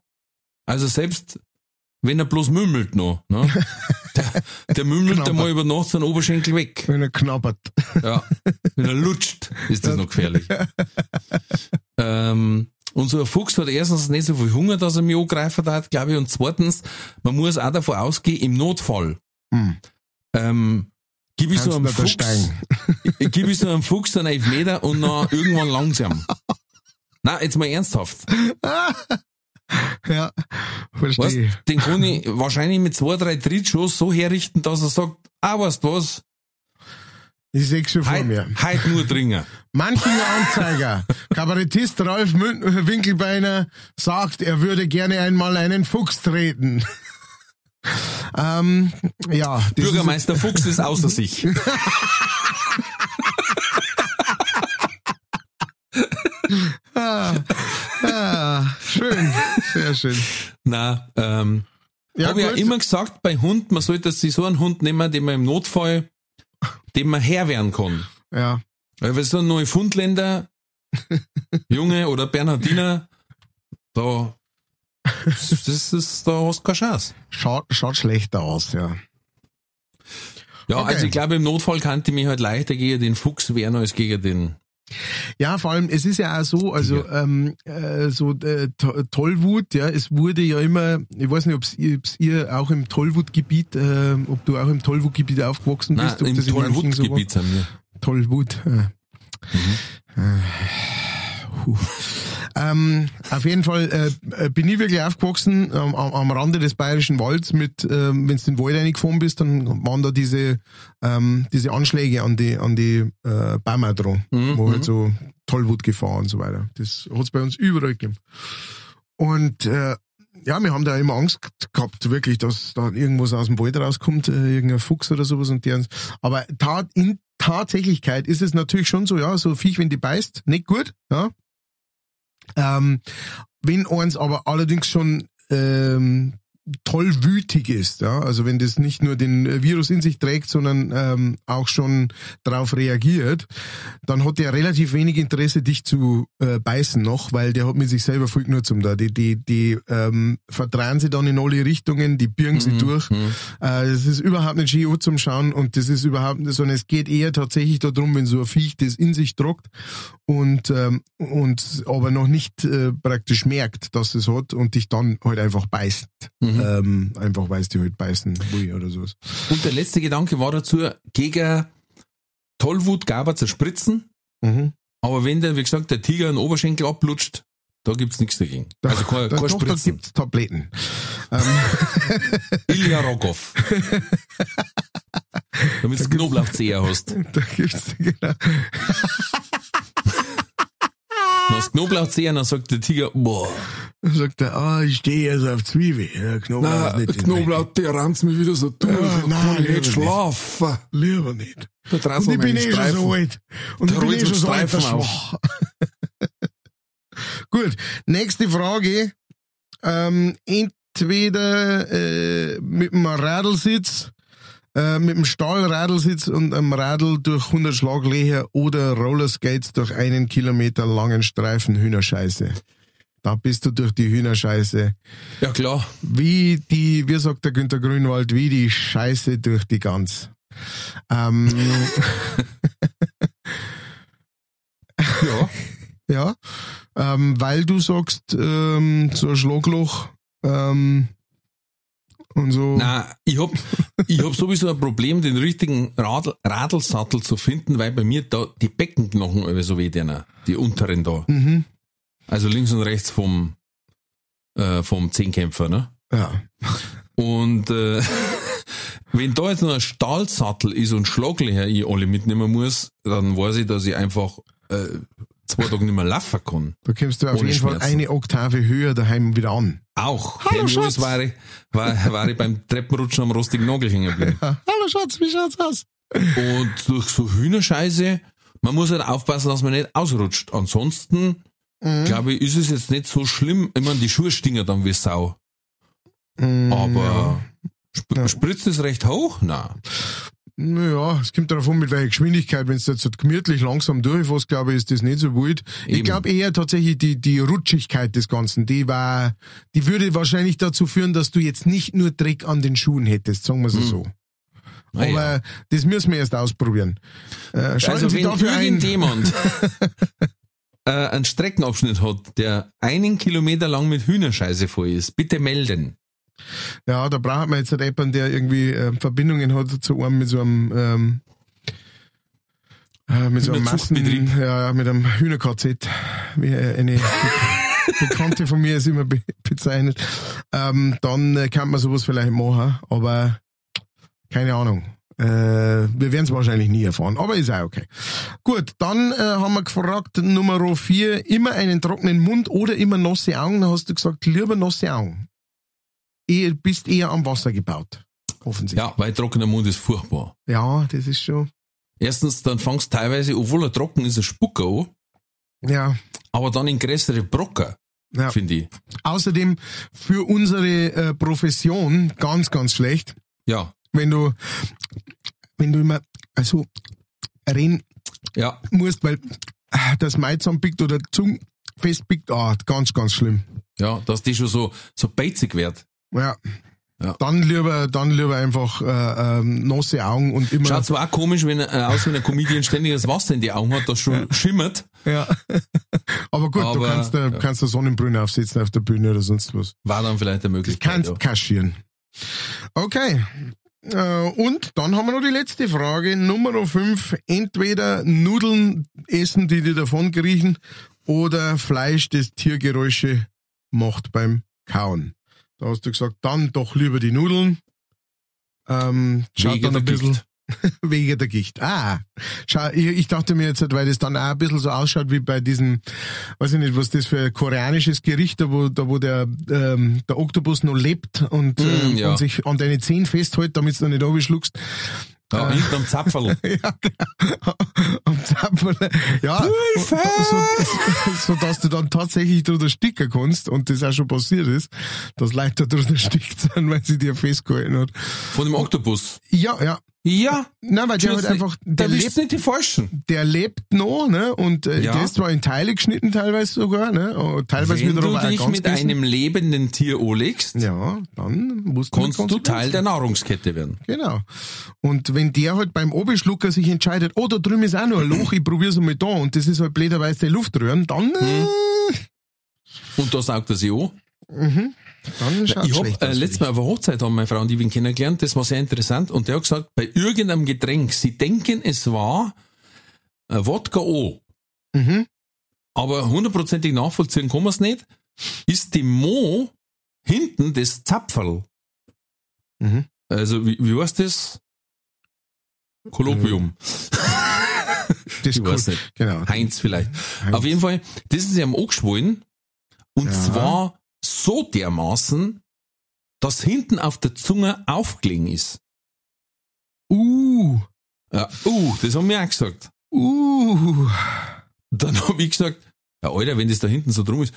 also selbst wenn er bloß mümmelt noch, ne? Der, der mümmelt einmal über Nacht seinen Oberschenkel weg. Wenn er knabbert. Ja. Wenn er lutscht, ist das noch gefährlich. ähm, und so ein Fuchs hat erstens nicht so viel Hunger, dass er mich angreifen hat, glaube ich. Und zweitens, man muss auch davon ausgehen, im Notfall, Hm. ähm, gib ich so einem Fuchs, gib ich so einem Fuchs einen Elfmeter und dann irgendwann langsam. Na, jetzt mal ernsthaft. Ja, Weißt, verstehe. den kann ich wahrscheinlich mit zwei, drei Trittschuss so herrichten, dass er sagt, ah, weißt du was, Ich sehe schon vor heute, mir. heute nur dringen. Manchinger Anzeiger. Kabarettist Ralf Mün- Winkelbeiner sagt, er würde gerne einmal einen Fuchs treten. ähm, ja, das ist, Bürgermeister Fuchs ist außer sich. Ah, schön, sehr schön. Na, ähm, Ja, habe ja gut. immer gesagt, bei Hund, man sollte sich so einen Hund nehmen, den man im Notfall, dem man Herr werden kann. Ja, Weil wenn so ein Neufundländer, Junge oder Bernhardiner, da, das ist, da hast du keine Chance. schaut, schaut schlechter aus, ja. Ja, Okay. also ich glaube, im Notfall kann ich mich halt leichter gegen den Fuchs wehren als gegen den. Ja, vor allem, es ist ja auch so, also ähm, äh, so äh, To- Tollwut, ja, es wurde ja immer, ich weiß nicht, ihr- ob's ihr auch im Tollwutgebiet, äh, ob du auch im Tollwutgebiet aufgewachsen Nein, bist, ob im manchen so. Tollwutgebiet sind wir. Tollwut. Äh. Äh, puh. Ähm, auf jeden Fall äh, bin ich wirklich aufgewachsen ähm, am, am Rande des Bayerischen Walds mit, ähm, wenn du den Wald reingefahren bist, dann waren da diese, ähm, diese Anschläge an die, an die äh, Bäume dran, Mhm, wo mhm. halt so Tollwutgefahr und so weiter. Das hat's bei uns überall gegeben. Und äh, ja, wir haben da immer Angst gehabt, wirklich, dass da irgendwas aus dem Wald rauskommt, äh, irgendein Fuchs oder sowas und die, aber tat, in Tatsächlichkeit ist es natürlich schon so, ja, so Viech, wenn die beißt, nicht gut, ja. Ähm, wenn eins aber allerdings schon ähm, tollwütig ist, ja, also wenn das nicht nur den Virus in sich trägt, sondern ähm, auch schon darauf reagiert, dann hat der relativ wenig Interesse, dich zu äh, beißen noch, weil der hat mit sich selber viel genug zum da. Die, die, die ähm, verdrehen sie dann in alle Richtungen, die birgen Mhm. sie durch. Äh, Es ist überhaupt nicht schön zum Schauen und das ist überhaupt nicht, sondern es geht eher tatsächlich darum, wenn so ein Viech das in sich tragt und, ähm, und aber noch nicht äh, praktisch merkt, dass es hat und dich dann halt einfach beißt. Ähm, einfach weil es die halt beißen will oder sowas. Und der letzte Gedanke war dazu, gegen Tollwut gab er zerspritzen, Mhm. aber wenn der, wie gesagt, der Tiger einen Oberschenkel ablutscht, da gibt's nichts dagegen. Also kein, Da, kein doch, da Spritzen. gibt's Tabletten. Ilya Rogov. Damit du Knoblauchzeher hast. Da gibt's, genau. Dann hast du Knoblauchzeher, dann sagt der Tiger, boah, Dann sagt er, ah, ich stehe jetzt auf Zwiebel. Ja, Knoblauch ist nicht in der ranzt mich wieder so durch, Ah, nein, lieber nicht. schlafen. Lieber nicht. Da Und ich bin eh schon so alt. Und ich Da bin eh schon so alt, Streifen schwach. Gut, nächste Frage. Ähm, entweder äh, mit einem Radlsitz, äh, mit einem Stahlradlsitz und einem Radl durch 100 Schlaglöcher oder Rollerskates durch einen Kilometer langen Streifen Hühnerscheiße. Da bist du durch die Hühnerscheiße. Ja klar. Wie die, wie sagt der Günter Grünwald, wie die Scheiße durch die Gans. Ähm, Ja. ja, ähm, weil du sagst, ähm, so ein Schlagloch ähm, und so. Na, ich hab, ich hab sowieso ein Problem, den richtigen Radl, Radlsattel zu finden, weil bei mir da die Beckenknochen alle so weh tun, die unteren da. Mhm. Also links und rechts vom, äh, vom Zehnkämpfer, ne? Ja. Und äh, wenn da jetzt noch ein Stahlsattel ist und Schlaglöcher ich alle mitnehmen muss, dann weiß ich, dass ich einfach äh, zwei Tage nicht mehr laufen kann. Da kommst du auf jeden Fall eine Oktave höher daheim wieder an. Auch. Hallo, Schatz. war ich, war, war ich beim Treppenrutschen am rostigen Nagel hängen geblieben. Hallo Schatz, wie schaut's aus? Und durch so Hühnerscheiße, man muss halt aufpassen, dass man nicht ausrutscht. Ansonsten, Mhm. glaube ich, ist es jetzt nicht so schlimm. Ich meine, die Schuhe stingen dann wie Sau. Mhm, Aber sp Ja. spritzt es recht hoch? Na. Naja, es kommt darauf an, mit welcher Geschwindigkeit. Wenn es jetzt so gemütlich langsam durchfährst, glaube ich, ist das nicht so wild. Ich Eben. glaube eher tatsächlich die, die Rutschigkeit des Ganzen, die war, die würde wahrscheinlich dazu führen, dass du jetzt nicht nur Dreck an den Schuhen hättest, sagen wir es so. Na Aber ja. das müssen wir erst ausprobieren. Äh, Also Sie wenn dafür irgendjemand äh, einen Streckenabschnitt hat, der einen Kilometer lang mit Hühnerscheiße voll ist, bitte melden. Ja, da braucht man jetzt einen Rapper, der irgendwie äh, Verbindungen hat zu einem mit so einem ähm, äh, mit so einem Massen, ja, mit einem Hühner-KZ. Wie eine Bekannte von mir ist immer be bezeichnet, ähm, dann äh, kann man sowas vielleicht machen, aber keine Ahnung. Äh, wir werden es wahrscheinlich nie erfahren, aber ist auch okay. Gut, dann äh, haben wir gefragt, Nummer vier, immer einen trockenen Mund oder immer nasse Augen. Da hast du gesagt, lieber nasse Augen. Eher, bist eher am Wasser gebaut. Offensichtlich. Ja, weil trockener Mund ist furchtbar. Ja, das ist schon. Erstens, dann fangst teilweise, obwohl er trocken ist, ein Spucker an, Ja. aber dann in größere Brocken, Ja. finde ich. Außerdem für unsere äh, Profession ganz, ganz schlecht, Ja, wenn du, wenn du immer also reden ja. musst, weil äh, das Mai zusammenpickt oder Zunge festpickt, ah, ganz, ganz schlimm. Ja, dass die schon so, so beizig wird. Ja. Ja. Dann lieber, dann lieber einfach äh, ähm, nasse Augen und immer. Schaut zwar auch komisch, wenn äh, aus wie ein Comedian ständig das Wasser in die Augen hat, das schon schimmert. Ja. Aber gut, du Aber, kannst, da, ja. kannst da Sonnenbrille aufsetzen auf der Bühne oder sonst was. War dann vielleicht eine Möglichkeit. kannst Ja. kaschieren. Okay. Äh, Und dann haben wir noch die letzte Frage, Nummer 5. Entweder Nudeln essen, die dir davon kriechen, oder Fleisch, das Tiergeräusche macht beim Kauen. Da hast du gesagt, dann doch lieber die Nudeln. Ähm, schaut Wegen dann ein bisschen Gicht. wegen der Gicht. Ah, schau, ich, ich dachte mir jetzt, weil das dann auch ein bisschen so ausschaut wie bei diesem, weiß ich nicht, was das für ein koreanisches Gericht, da wo, da wo der, ähm, der Oktopus noch lebt und, Mm, ähm, ja. und sich an deine Zehen festhält, damit du nicht abschluckst. Ja, hinten am Zapferl. ja, genau. Am Zapferl. Ja, so, so, dass du dann tatsächlich drunter sticken kannst und das auch schon passiert ist, dass Leute da drunter stickt sind, weil sie dir festgehalten hat. Von dem Oktopus. Ja, ja. Ja. Nein, weil der halt einfach, der lebt, nicht die Falschen. der lebt noch, ne, und äh, Ja. der ist zwar in Teile geschnitten teilweise sogar, ne, und teilweise Wenn wiederum du dich mit gegessen. einem lebenden Tier anlegst, ja, dann musst kannst du. Teil der Nahrungskette werden. Genau. Und wenn der halt beim Oberschlucker sich entscheidet, oh, da drüben ist auch noch ein Loch, ich probier's einmal da, und das ist halt blöderweise Luftröhren, dann, äh, Und da saugt er sich an. Dann schaut's Ich schlecht hab, äh, letztes. Mal auf einer Hochzeit haben meine Frau und ich ihn kennengelernt, das war sehr interessant, und der hat gesagt, bei irgendeinem Getränk, sie denken, es war äh, Wodka O, Mhm. aber hundertprozentig nachvollziehen kann man es nicht, ist die Mo hinten das Zapferl. Mhm. Also, wie, wie heißt das? Kolloquium. Das Ich weiß cool. nicht. Genau. Heinz vielleicht. Heinz. Auf jeden Fall, das ist ihm angeschwollen. Und Ja. zwar so dermaßen, dass hinten auf der Zunge aufgelegen ist. Uh, Ja, uh, das haben wir auch gesagt. uh. Dann habe ich gesagt, ja Alter, wenn das da hinten so drum ist,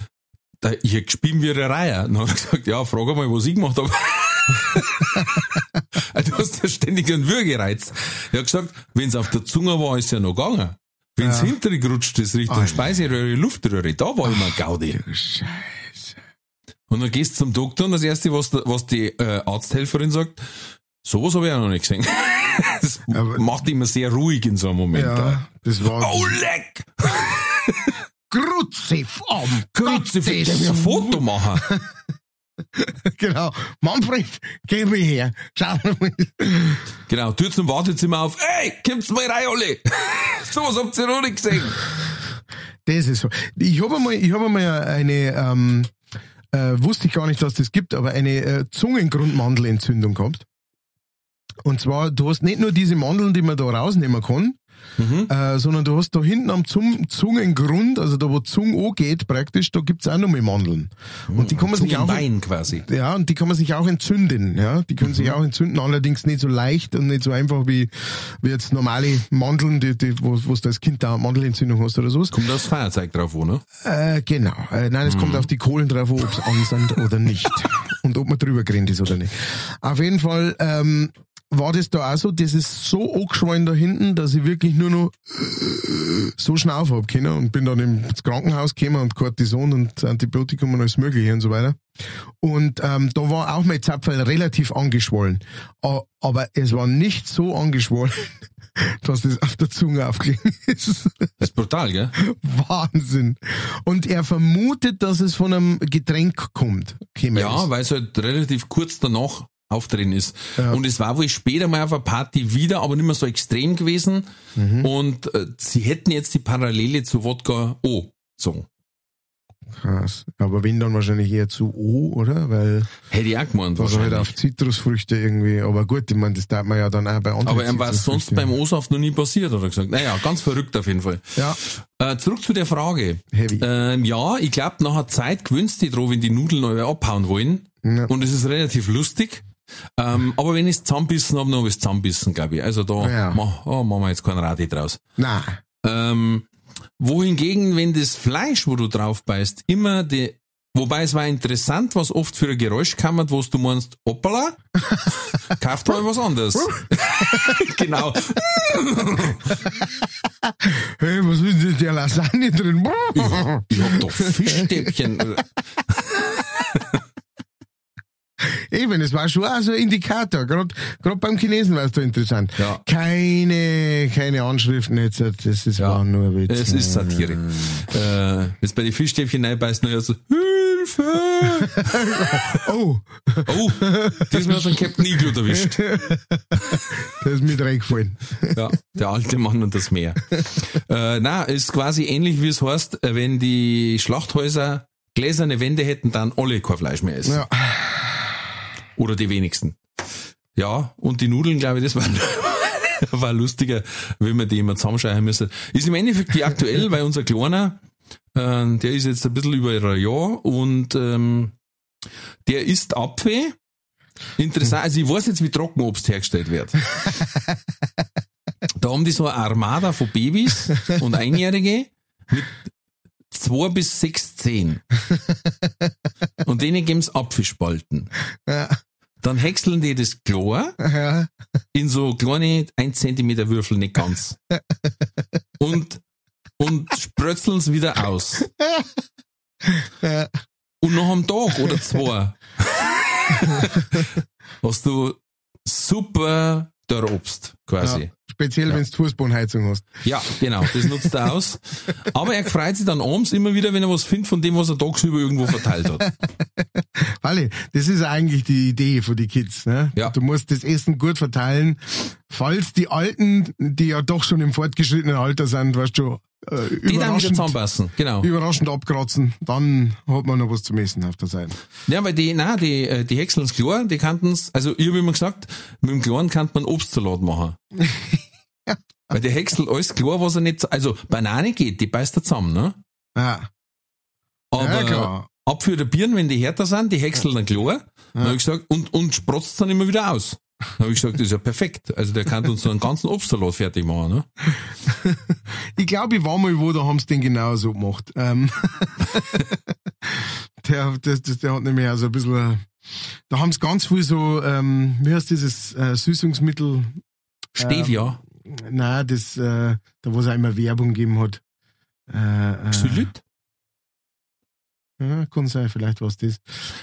da, ich hab gespielt wie eine Reihe. Dann hat er gesagt, ja, frag mal, was ich gemacht habe. du hast ja ständig einen Würgereiz. Er hat gesagt, wenn es auf der Zunge war, ist ja noch gegangen. Wenn es Ja. hintere gerutscht ist, Richtung Alter. Speiseröhre, Luftröhre, da war immer Gaudi. Scheiße. Und dann gehst du zum Doktor und das erste, was, was die äh, Arzthelferin sagt, sowas habe ich auch noch nicht gesehen. das Aber- macht immer sehr ruhig in so einem Moment. Ja, das war Oh, leck! Kruzifam. Grütze, der will ein Foto machen. Genau. Manfred, geh mir her. Schau mal. Genau, Tür zum Wartezimmer auf. Ey, kommt's mal rein, alle! sowas habt ihr noch nicht gesehen. Das ist so. Ich habe einmal, ich habe einmal eine, ähm, äh, wusste ich gar nicht, dass das gibt, aber eine äh, Zungengrundmandelentzündung gehabt. Und zwar, du hast nicht nur diese Mandeln, die man da rausnehmen kann, Mhm. äh, sondern du hast da hinten am Zum Zungengrund, also da wo die Zunge angeht praktisch, da gibt's auch noch mal Mandeln. Und die kann man sich auch... Wein quasi. Ja, und die kann man sich auch entzünden, ja. Die können Mhm. sich auch entzünden, allerdings nicht so leicht und nicht so einfach wie, wie jetzt normale Mandeln, die, die, wo, wo du als Kind da Mandelentzündung hast oder sowas. Kommt das Feuerzeug drauf, an, ne? Äh, genau. Äh, nein, es kommt auf die Kohlen drauf, ob es an sind oder nicht. Und ob man drüber gerannt ist oder nicht. Auf jeden Fall ähm, war das da auch so, das ist so angeschwollen da hinten, dass ich wirklich nur noch so schnauf hab können und bin dann ins Krankenhaus gekommen und Cortison und Antibiotikum und alles mögliche und so weiter. Und ähm, da war auch mein Zapfel relativ angeschwollen. Aber es war nicht so angeschwollen, dass das auf der Zunge aufgelegen ist. Das ist brutal, gell? Wahnsinn. Und er vermutet, dass es von einem Getränk kommt. Ja, weil es halt relativ kurz danach aufdrehen ist. Ja. Und es war wohl später mal auf einer Party wieder, aber nicht mehr so extrem gewesen. Mhm. Und äh, sie hätten jetzt die Parallele zu Wodka O gezogen. Krass. Aber wenn dann wahrscheinlich eher zu O, oder? Weil Hätte ich auch gemeint, das halt wahrscheinlich. auf Zitrusfrüchte irgendwie. Aber gut, ich meine, das darf man ja dann auch bei anderen Aber ihm war es sonst beim O-Saft noch nie passiert, hat er gesagt. Naja, ganz verrückt auf jeden Fall. Ja, Äh, zurück zu der Frage. Heavy. Ähm, ja, ich glaube, nach einer Zeit gewöhnst du dich wenn die Nudeln neu abhauen wollen. Ja. Und es ist relativ lustig. Ähm, aber wenn ich es zusammenbissen habe, dann habe ich es zusammenbissen, glaube ich. Also da Ja. mach, oh, machen wir jetzt keinen Radi draus. na, Ähm, wohingegen, wenn das Fleisch, wo du drauf beißt, immer die, wobei es war interessant, was oft für ein Geräusch kammert, wo du meinst, hoppala, kauft mal was anderes. genau. hey, was ist denn der Lasagne drin? Ich hab doch Fischstäbchen. Eben, es war schon auch so ein Indikator. Gerade beim Chinesen war es da interessant. Ja. Keine, keine Anschriften jetzt. Das ist war nur ein Witz. Es ist Satire. Äh, jetzt bei den Fischstäbchen reinbeißt, nur so, Hilfe! Oh, Oh, diesmal hat ein Captain Iglo erwischt. da ist mir reingefallen. Ja, der alte Mann und das Meer. Äh, na, ist quasi ähnlich wie es heißt, äh, wenn die Schlachthäuser gläserne Wände hätten, dann alle kein Fleisch mehr essen. Ja. Oder die wenigsten. Ja, und die Nudeln, glaube ich, das war, war lustiger, wenn man die immer zusammenschneiden müssen. Ist im Endeffekt wie aktuell, weil unser Kleiner, äh, der ist jetzt ein bisschen über ein Jahr und ähm, der isst Apfel. Interessant, also ich weiß jetzt, wie Trockenobst hergestellt wird. Da haben die so eine Armada von Babys und Einjährige mit zwei bis sechs Zehen. Und denen geben sie Apfelspalten. Ja. Dann häckseln die das Chlor Ja. in so kleine 1 Zentimeter Würfel, nicht ganz. Und, und sprötzeln es wieder aus. Ja. Und nach einem Tag oder zwei hast du super der Obst, quasi. Ja. Speziell, wenn du Fußbodenheizung hast. Ja, genau, das nutzt er aus. Aber er freut sich dann abends immer wieder, wenn er was findet von dem, was er tagsüber irgendwo verteilt hat. Walle, das ist eigentlich die Idee von die Kids. Ne? Ja. Du musst das Essen gut verteilen. Falls die Alten, die ja doch schon im fortgeschrittenen Alter sind, weißt du, äh, Die dann wieder überraschend, zusammenpassen, genau. überraschend abkratzen, dann hat man noch was zum Essen auf der Seite. Ja, weil die, nein, die, äh, die häckseln klar, die kannten's, also ich habe immer gesagt, mit dem Kleinen kann man Obstsalat machen. Weil der häckselt alles klar, was er nicht, also Banane geht, die beißt er zusammen, ne? Ja, Aber ja klar. Apfel oder Birnen, wenn die härter sind, die häckseln dann klar. Dann hab ich gesagt, und, und sprotzt dann immer wieder aus. Dann habe ich gesagt, das ist ja perfekt. Also der kann uns so einen ganzen Obstsalat fertig machen, ne? Ich glaube, ich war mal wo, da haben sie den genau so gemacht. Ähm, der, der, der, der hat nämlich auch so ein bisschen, da haben sie ganz viel so, ähm, wie heißt dieses äh, Süßungsmittel? Stevia, Nein, das, äh, da wo es immer Werbung gegeben hat. Äh, äh, Xylit. Ja, kann sein, vielleicht war es das.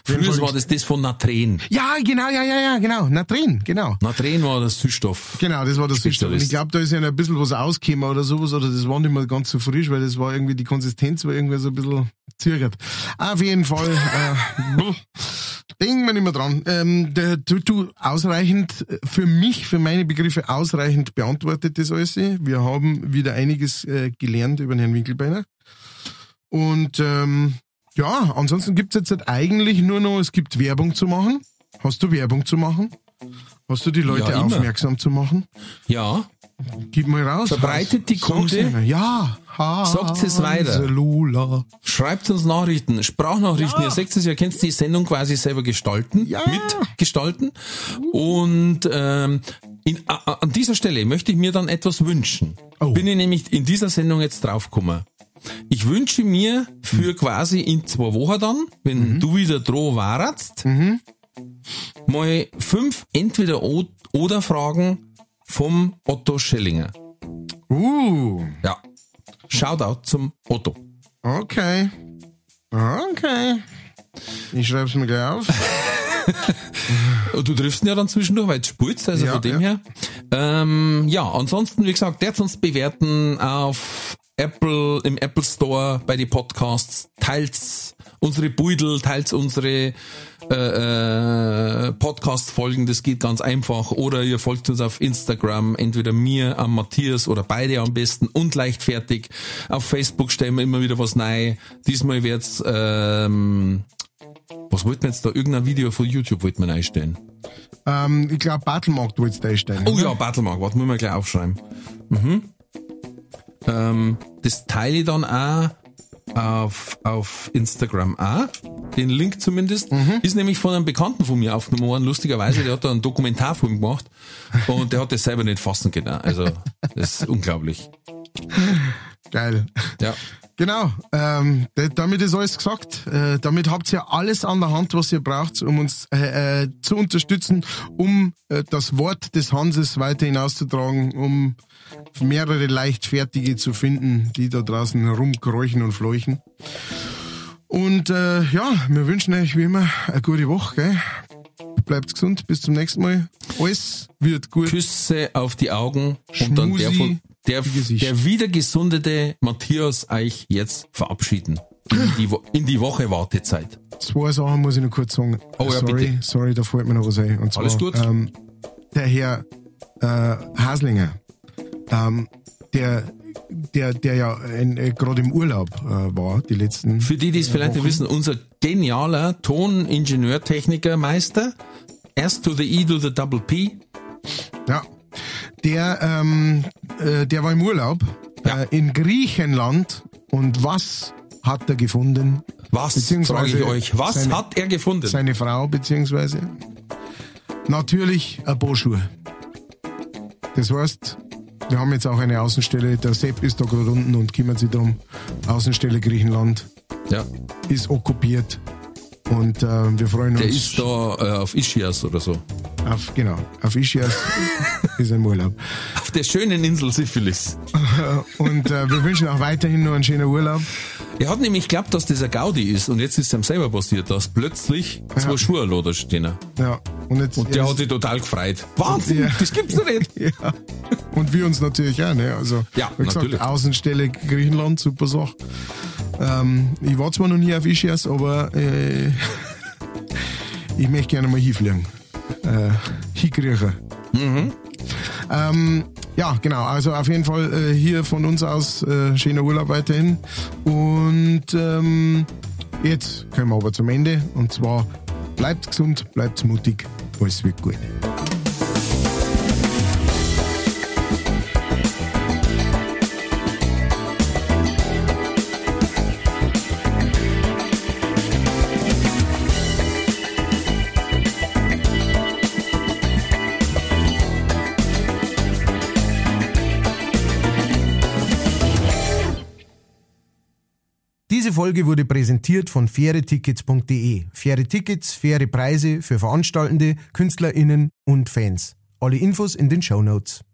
Früher war das das von Natren. Ja, genau, ja, ja, ja, genau. Natrin, genau. Natren war das Süßstoff. Genau, das war das Süßstoff. Und ich glaube, da ist ja ein bisschen was ausgekommen oder sowas, oder das war nicht mehr ganz so frisch, weil das war irgendwie, die Konsistenz war irgendwie so ein bisschen zirgert. Auf jeden Fall, äh, denken wir nicht mehr dran. Ähm, der, du, du ausreichend, äh, für mich, für meine Begriffe ausreichend beantwortet das alles. Wir haben wieder einiges äh, gelernt über den Herrn Winkelbeiner. Und ähm, ja, ansonsten gibt's jetzt halt eigentlich nur noch, es gibt Werbung zu machen. Hast du Werbung zu machen? Hast du die Leute Ja, aufmerksam zu machen? Ja, Gib mal raus. Verbreitet die Kunde. Ja. Sagt es weiter. Lula. Schreibt uns Nachrichten, Sprachnachrichten. Ihr seht es, ihr könnt die Sendung quasi selber gestalten, Ja. mitgestalten. Und ähm, in, a, an dieser Stelle möchte ich mir dann etwas wünschen. Oh. Bin ich nämlich in dieser Sendung jetzt draufgekommen. Ich wünsche mir für quasi in zwei Wochen dann, wenn du wieder droh warst, mal fünf entweder oder Fragen vom Otto Schellinger. Uh. Ja. Shoutout zum Otto. Okay. Okay. Ich schreib's mir gleich auf. Du triffst ihn ja dann zwischendurch, weil du spulst, also Ja, von dem ja. her. Ähm, ja, ansonsten, wie gesagt, der uns bewerten auf Apple, im Apple Store bei den Podcasts, teilt unsere Beutel, teilt unsere äh, äh, Podcast-Folgen, das geht ganz einfach. Oder ihr folgt uns auf Instagram, entweder mir, am Matthias oder beide am besten und leichtfertig. Auf Facebook stellen wir immer wieder was neu. Diesmal wird's ähm, was wollten wir jetzt da? Irgendein Video von YouTube wollten wir einstellen. Ähm, ich glaube, Battlemarkt wolltest du einstellen. Oh ja, Battlemarkt, warte, muss man gleich aufschreiben. Mhm. Ähm, das teile ich dann auch auf, auf Instagram auch. Den Link zumindest. Mhm. Ist nämlich von einem Bekannten von mir aufgenommen worden, lustigerweise. Der hat da einen Dokumentarfilm gemacht und der hat das selber nicht fassen können. Also, das ist unglaublich. Geil. Ja. Genau, ähm, damit ist alles gesagt. Äh, damit habt ihr alles an der Hand, was ihr braucht, um uns äh, äh, zu unterstützen, um äh, das Wort des Hanses weiter hinauszutragen, um mehrere Leichtfertige zu finden, die da draußen herumkräuchen und fleuchen. Und äh, ja, wir wünschen euch wie immer eine gute Woche. Gell? Bleibt gesund, bis zum nächsten Mal. Alles wird gut. Küsse auf die Augen und dann der, von, der, der wieder gesundete Matthias euch jetzt verabschieden. In die, Wo- in die Woche Wartezeit. Zwei Sachen muss ich noch kurz sagen. Oh ja, sorry, bitte. sorry, da fällt mir noch was ein. Und zwar, Alles gut. Ähm, der Herr äh, Haslinger, ähm, der, der, der ja äh, gerade im Urlaub äh, war, die letzten. Für die, die es vielleicht nicht wissen, unser genialer Toningenieur-Techniker-Meister, S to the E to the double P, Ja. Der, ähm, äh, der war im Urlaub Ja. äh, in Griechenland und was hat er gefunden? was, frage ich euch, was seine- hat er gefunden? Seine Frau, beziehungsweise natürlich ein Boschuhe. Das heißt, wir haben jetzt auch eine Außenstelle, der Sepp ist da gerade unten und kümmert sich drum. Außenstelle Griechenland ja, ist okkupiert und äh, wir freuen uns der ist da äh, auf Ischias oder so. auf, genau, auf Ischias ist er im Urlaub. Auf der schönen Insel Syphilis. Und äh, wir wünschen auch weiterhin nur einen schönen Urlaub. Er hat nämlich geglaubt, dass das ein Gaudi ist und jetzt ist es ihm selber passiert, dass plötzlich zwei Ja. Schuhe da stehen. Ja, und, jetzt, Und der jetzt- hat sich total gefreut. Wahnsinn, Ja. das gibt's doch nicht. Ja. Und wir uns natürlich auch, ne? Also, Ja, wie gesagt, natürlich. Außenstelle Griechenland, super Sache. Ähm, ich war zwar noch nie auf Ischias, aber äh, ich möchte gerne mal hinfliegen. Äh, hinkriechen. Mhm. Ähm, ja, genau. Also auf jeden Fall äh, hier von uns aus äh, schöner Urlaub weiterhin. Und ähm, jetzt kommen wir aber zum Ende. Und zwar bleibt gesund, bleibt mutig, alles wird gut. Diese Folge wurde präsentiert von fairetickets.de. Faire Tickets, faire Preise für Veranstaltende, KünstlerInnen und Fans. Alle Infos in den Show Notes.